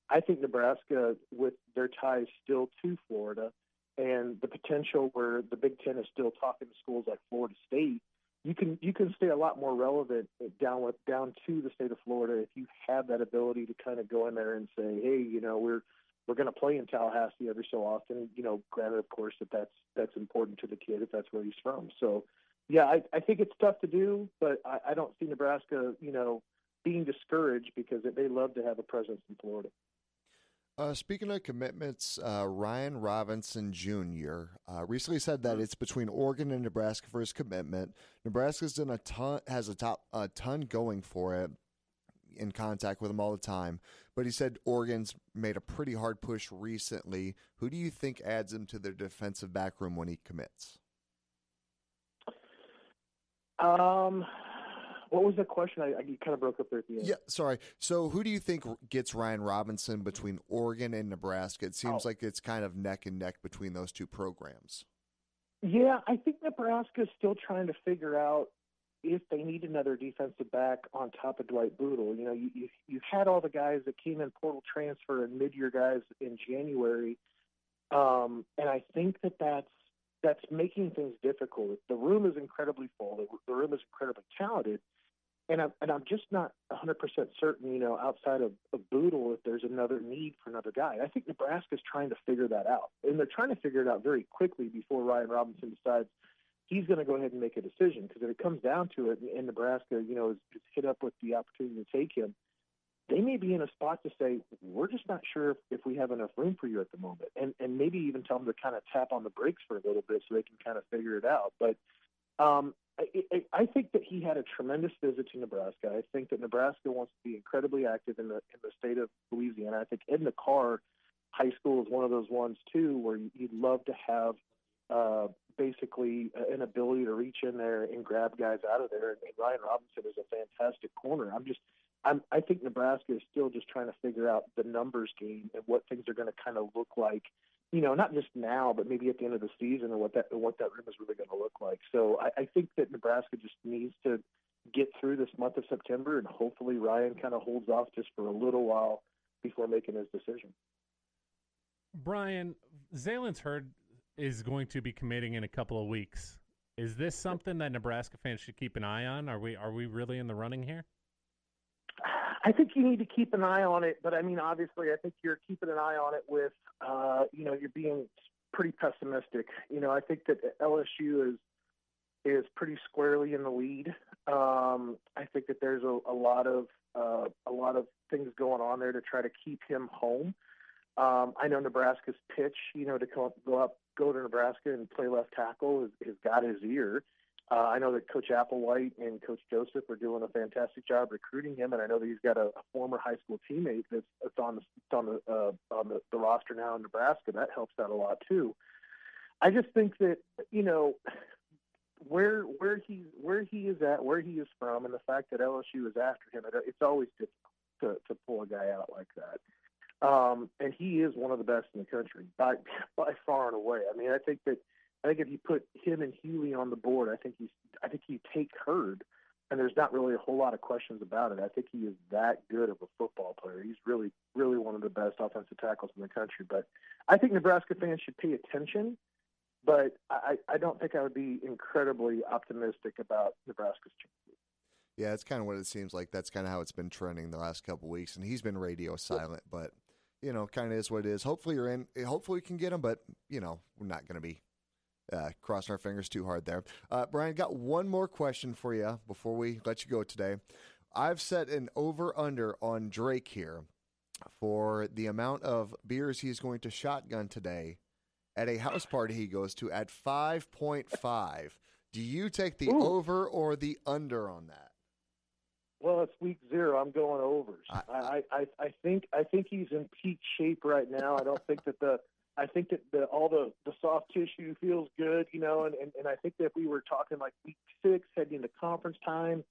I think Nebraska, with their ties still to Florida, and the potential where the Big Ten is still talking to schools like Florida State, you can you can stay a lot more relevant down with down to the state of Florida if you have that ability to kind of go in there and say, hey, you know, we're we're going to play in Tallahassee every so often. You know, granted, of course, that that's that's important to the kid if that's where he's from. So, yeah, I, I think it's tough to do, but I, I don't see Nebraska, you know, being discouraged because they love to have a presence in Florida. Uh, speaking of commitments, uh, Ryan Robinson Jr. Uh, recently said that it's between Oregon and Nebraska for his commitment. Nebraska's done a ton, has a top a ton going for it, in contact with him all the time. But he said Oregon's made a pretty hard push recently. Who do you think adds him to their defensive back room when he commits? Um, what was the question? I, I kind of broke up there at the end. Yeah, sorry. So, who do you think gets Ryan Robinson between Oregon and Nebraska? It seems Oh. like it's kind of neck and neck between those two programs. Yeah, I think Nebraska is still trying to figure out if they need another defensive back on top of Dwight Bootle. You know, you you, you had all the guys that came in portal transfer and mid-year guys in January, um, and I think that that's that's making things difficult. The room is incredibly full. The, room is incredibly talented, and I'm and I'm just not 100 percent certain. You know, outside of, of Bootle, if there's another need for another guy. I think Nebraska's trying to figure that out, and they're trying to figure it out very quickly before Ryan Robinson decides he's going to go ahead and make a decision. Because if it comes down to it, and Nebraska, you know, is, is hit up with the opportunity to take him, they may be in a spot to say, we're just not sure if, if we have enough room for you at the moment. And, and maybe even tell them to kind of tap on the brakes for a little bit so they can kind of figure it out. But um, I, I- think that he had a tremendous visit to Nebraska. I think that Nebraska wants to be incredibly active in the in the state of Louisiana. I think Edna Karr High School is one of those ones too, where you'd love to have uh, basically uh, an ability to reach in there and grab guys out of there. And Ryan Robinson is a fantastic corner. I'm just, I'm, I think Nebraska is still just trying to figure out the numbers game and what things are going to kind of look like. You know, not just now, but maybe at the end of the season, and what that what that room is really going to look like. So I, I think that Nebraska just needs to get through this month of September, and hopefully Ryan kind of holds off just for a little while before making his decision. Bryan, Zalance Heard is going to be committing in a couple of weeks. Is this something that Nebraska fans should keep an eye on? Are we are we really in the running here? I think you need to keep an eye on it, but I mean, obviously, I think you're keeping an eye on it with, uh, you know, you're being pretty pessimistic. You know, I think that LSU is is pretty squarely in the lead. Um, I think that there's a, a lot of uh, a lot of things going on there to try to keep him home. Um, I know Nebraska's pitch, you know, to go, go up, go to Nebraska and play left tackle has, has got his ear. Uh, I know that Coach Applewhite and Coach Joseph are doing a fantastic job recruiting him, and I know that he's got a, a former high school teammate that's, that's on the that's on the uh, on the, the roster now in Nebraska. That helps out a lot too. I just think that you know where where he where he is at, where he is from, and the fact that LSU is after him. it- It's always difficult to to pull a guy out like that. Um, and he is one of the best in the country by by far and away. I mean, I think that I think if you put him and Hewley on the board, I think he's I think you take Heard, and there's not really a whole lot of questions about it. I think he is that good of a football player. He's really really one of the best offensive tackles in the country. But I think Nebraska fans should pay attention. But I, I don't think I would be incredibly optimistic about Nebraska's chances. Yeah, that's kind of what it seems like. That's kind of how it's been trending the last couple weeks, and he's been radio silent. But you know, kind of is what it is. Hopefully, you're in. Hopefully, we can get him. But you know, we're not going to be uh, crossing our fingers too hard there. Uh, Bryan, got one more question for you before we let you go today. I've set an over under on Drake here for the amount of beers he's going to shotgun today at a house party he goes to at 5.5. Do you take the Ooh. over or the under on that? Well, it's week zero. I'm going overs. I- I, I, I think I think he's in peak shape right now. I don't think that the I think that the all the, the soft tissue feels good, you know, and, and, and I think that if we were talking like week six heading into conference time,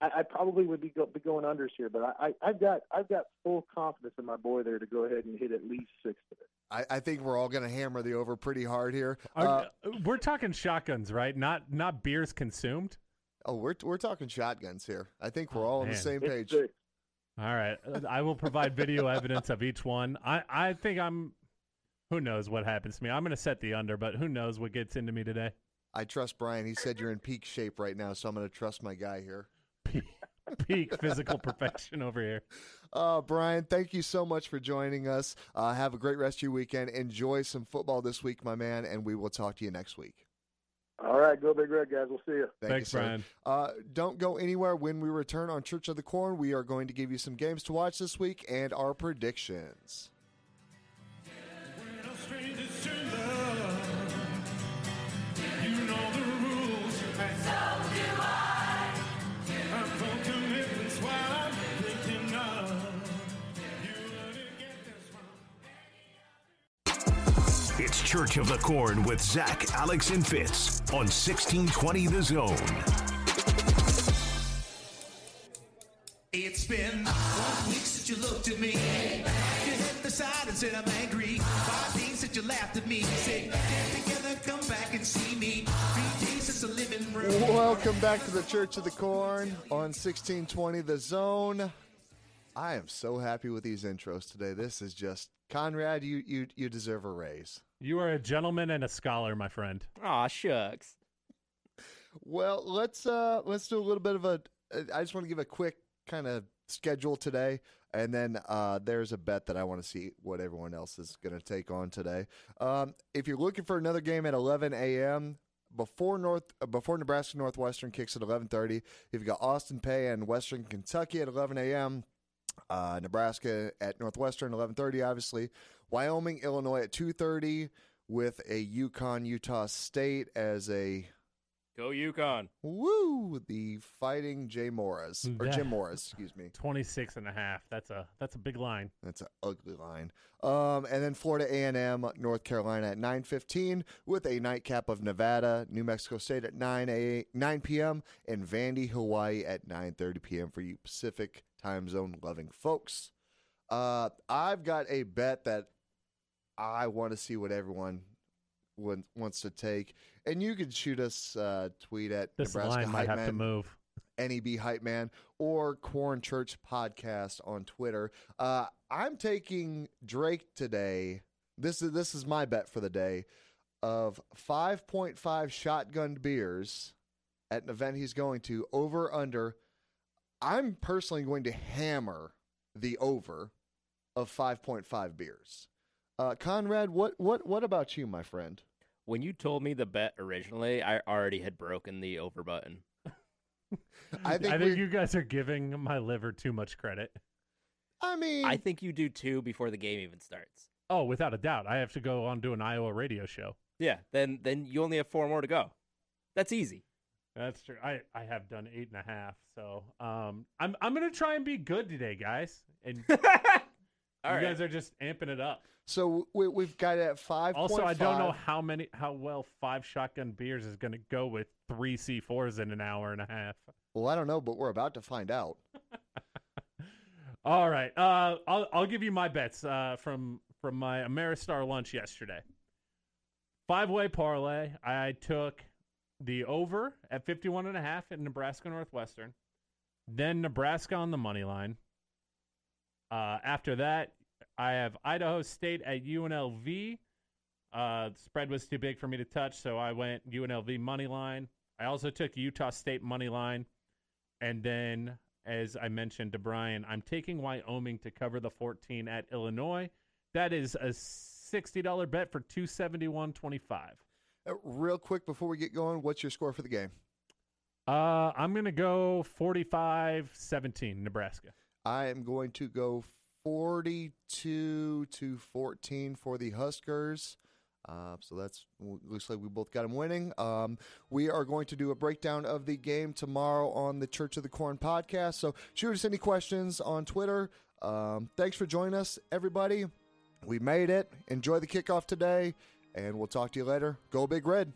I, I probably would be, go, be going unders here. But I, I, I've got I've got full confidence in my boy there to go ahead and hit at least six today. I, I think we're all going to hammer the over pretty hard here. Are- Uh, we're talking shotguns, right? Not not beers consumed. Oh, we're we're talking shotguns here. I think we're all on the same page. All right, I will provide video evidence of each one. I I think I'm. Who knows what happens to me? I'm going to set the under, but who knows what gets into me today? I trust Bryan. He said you're in peak shape right now, so I'm going to trust my guy here. Peak physical perfection over here. Uh, Bryan, thank you so much for joining us. Uh, have a great rest of your weekend. Enjoy some football this week, my man, and we will talk to you next week. All right, go big red guys. We'll see you. Thank Thanks, you, sir. Bryan. Uh, don't go anywhere. When we return on Church of the Corn, we are going to give you some games to watch this week and our predictions. Church of the Corn with Zach, Alex, and Fitz on 1620 The Zone. It's been one week since you looked at me. You hit the side and said I'm angry. Five days since you laughed at me. Said get together, come back and see me. Three days since the living room. Welcome back to the Church of the Corn on 1620 The Zone. I am so happy with these intros today. This is just Conrad. You you you deserve a raise. You are a gentleman and a scholar, my friend. Aw, shucks. Well, let's uh let's do a little bit of a. I just want to give a quick kind of schedule today, and then uh, there's a bet that I want to see what everyone else is going to take on today. Um, if you're looking for another game at 11 a.m. before North uh, before Nebraska Northwestern kicks at 11:30, you've got Austin Peay and Western Kentucky at 11 a.m. Uh, Nebraska at Northwestern 11:30, obviously. Wyoming, Illinois at 2:30 with a UConn Utah State as a Go UConn. Woo! The fighting Jay Morris or Jim Morris, excuse me. 26 and a half. That's a that's a big line. That's an ugly line. Um, and then Florida A and M, North Carolina at nine fifteen, with a nightcap of Nevada, New Mexico State at nine a nine p.m. and Vandy, Hawaii at nine thirty p.m. for you Pacific time zone loving folks. Uh, I've got a bet that I want to see what everyone want- wants to take, and you can shoot us uh, tweet at This Nebraska line might Hype have to Man. move. NEB Hype Man or Corn Church Podcast on Twitter. Uh, I'm taking Drake today. This is this is my bet for the day of 5.5 shotgun beers at an event he's going to over under. I'm personally going to hammer the over of 5.5 beers. Uh, Conrad, what what what about you, my friend? When you told me the bet originally, I already had broken the over button. I think, I think you guys are giving my liver too much credit. I mean, I think you do too before the game even starts. Oh, without a doubt. I have to go on to an Iowa radio show. Yeah, then then you only have four more to go. That's easy. That's true. I, I have done eight and a half. So um I'm I'm gonna try and be good today, guys. And you All right. guys are just amping it up. so we, we've got it at five. Also, I don't know how many how well five shotgun beers is gonna go with three C fours in an hour and a half. Well, I don't know, but we're about to find out. All right. Uh, I'll I'll give you my bets uh, from from my Ameristar lunch yesterday. Five way parlay. I took the over at 51 and a half in Nebraska Northwestern. Then Nebraska on the money line. Uh, after that, I have Idaho State at UNLV. Uh, the spread was too big for me to touch, so I went UNLV money line. I also took Utah State money line. And then, as I mentioned to Bryan, I'm taking Wyoming to cover the 14 at Illinois. That is a $60 bet for 271.25. Uh, real quick before we get going, what's your score for the game? Uh, I'm going to go 45-17 Nebraska. I am going to go 42 to 14 for the Huskers. Uh, so that's looks like we both got them winning. Um, we are going to do a breakdown of the game tomorrow on the Church of the Corn podcast. So shoot us any questions on Twitter. Um, thanks for joining us, everybody. We made it. Enjoy the kickoff today, and we'll talk to you later. Go Big Red.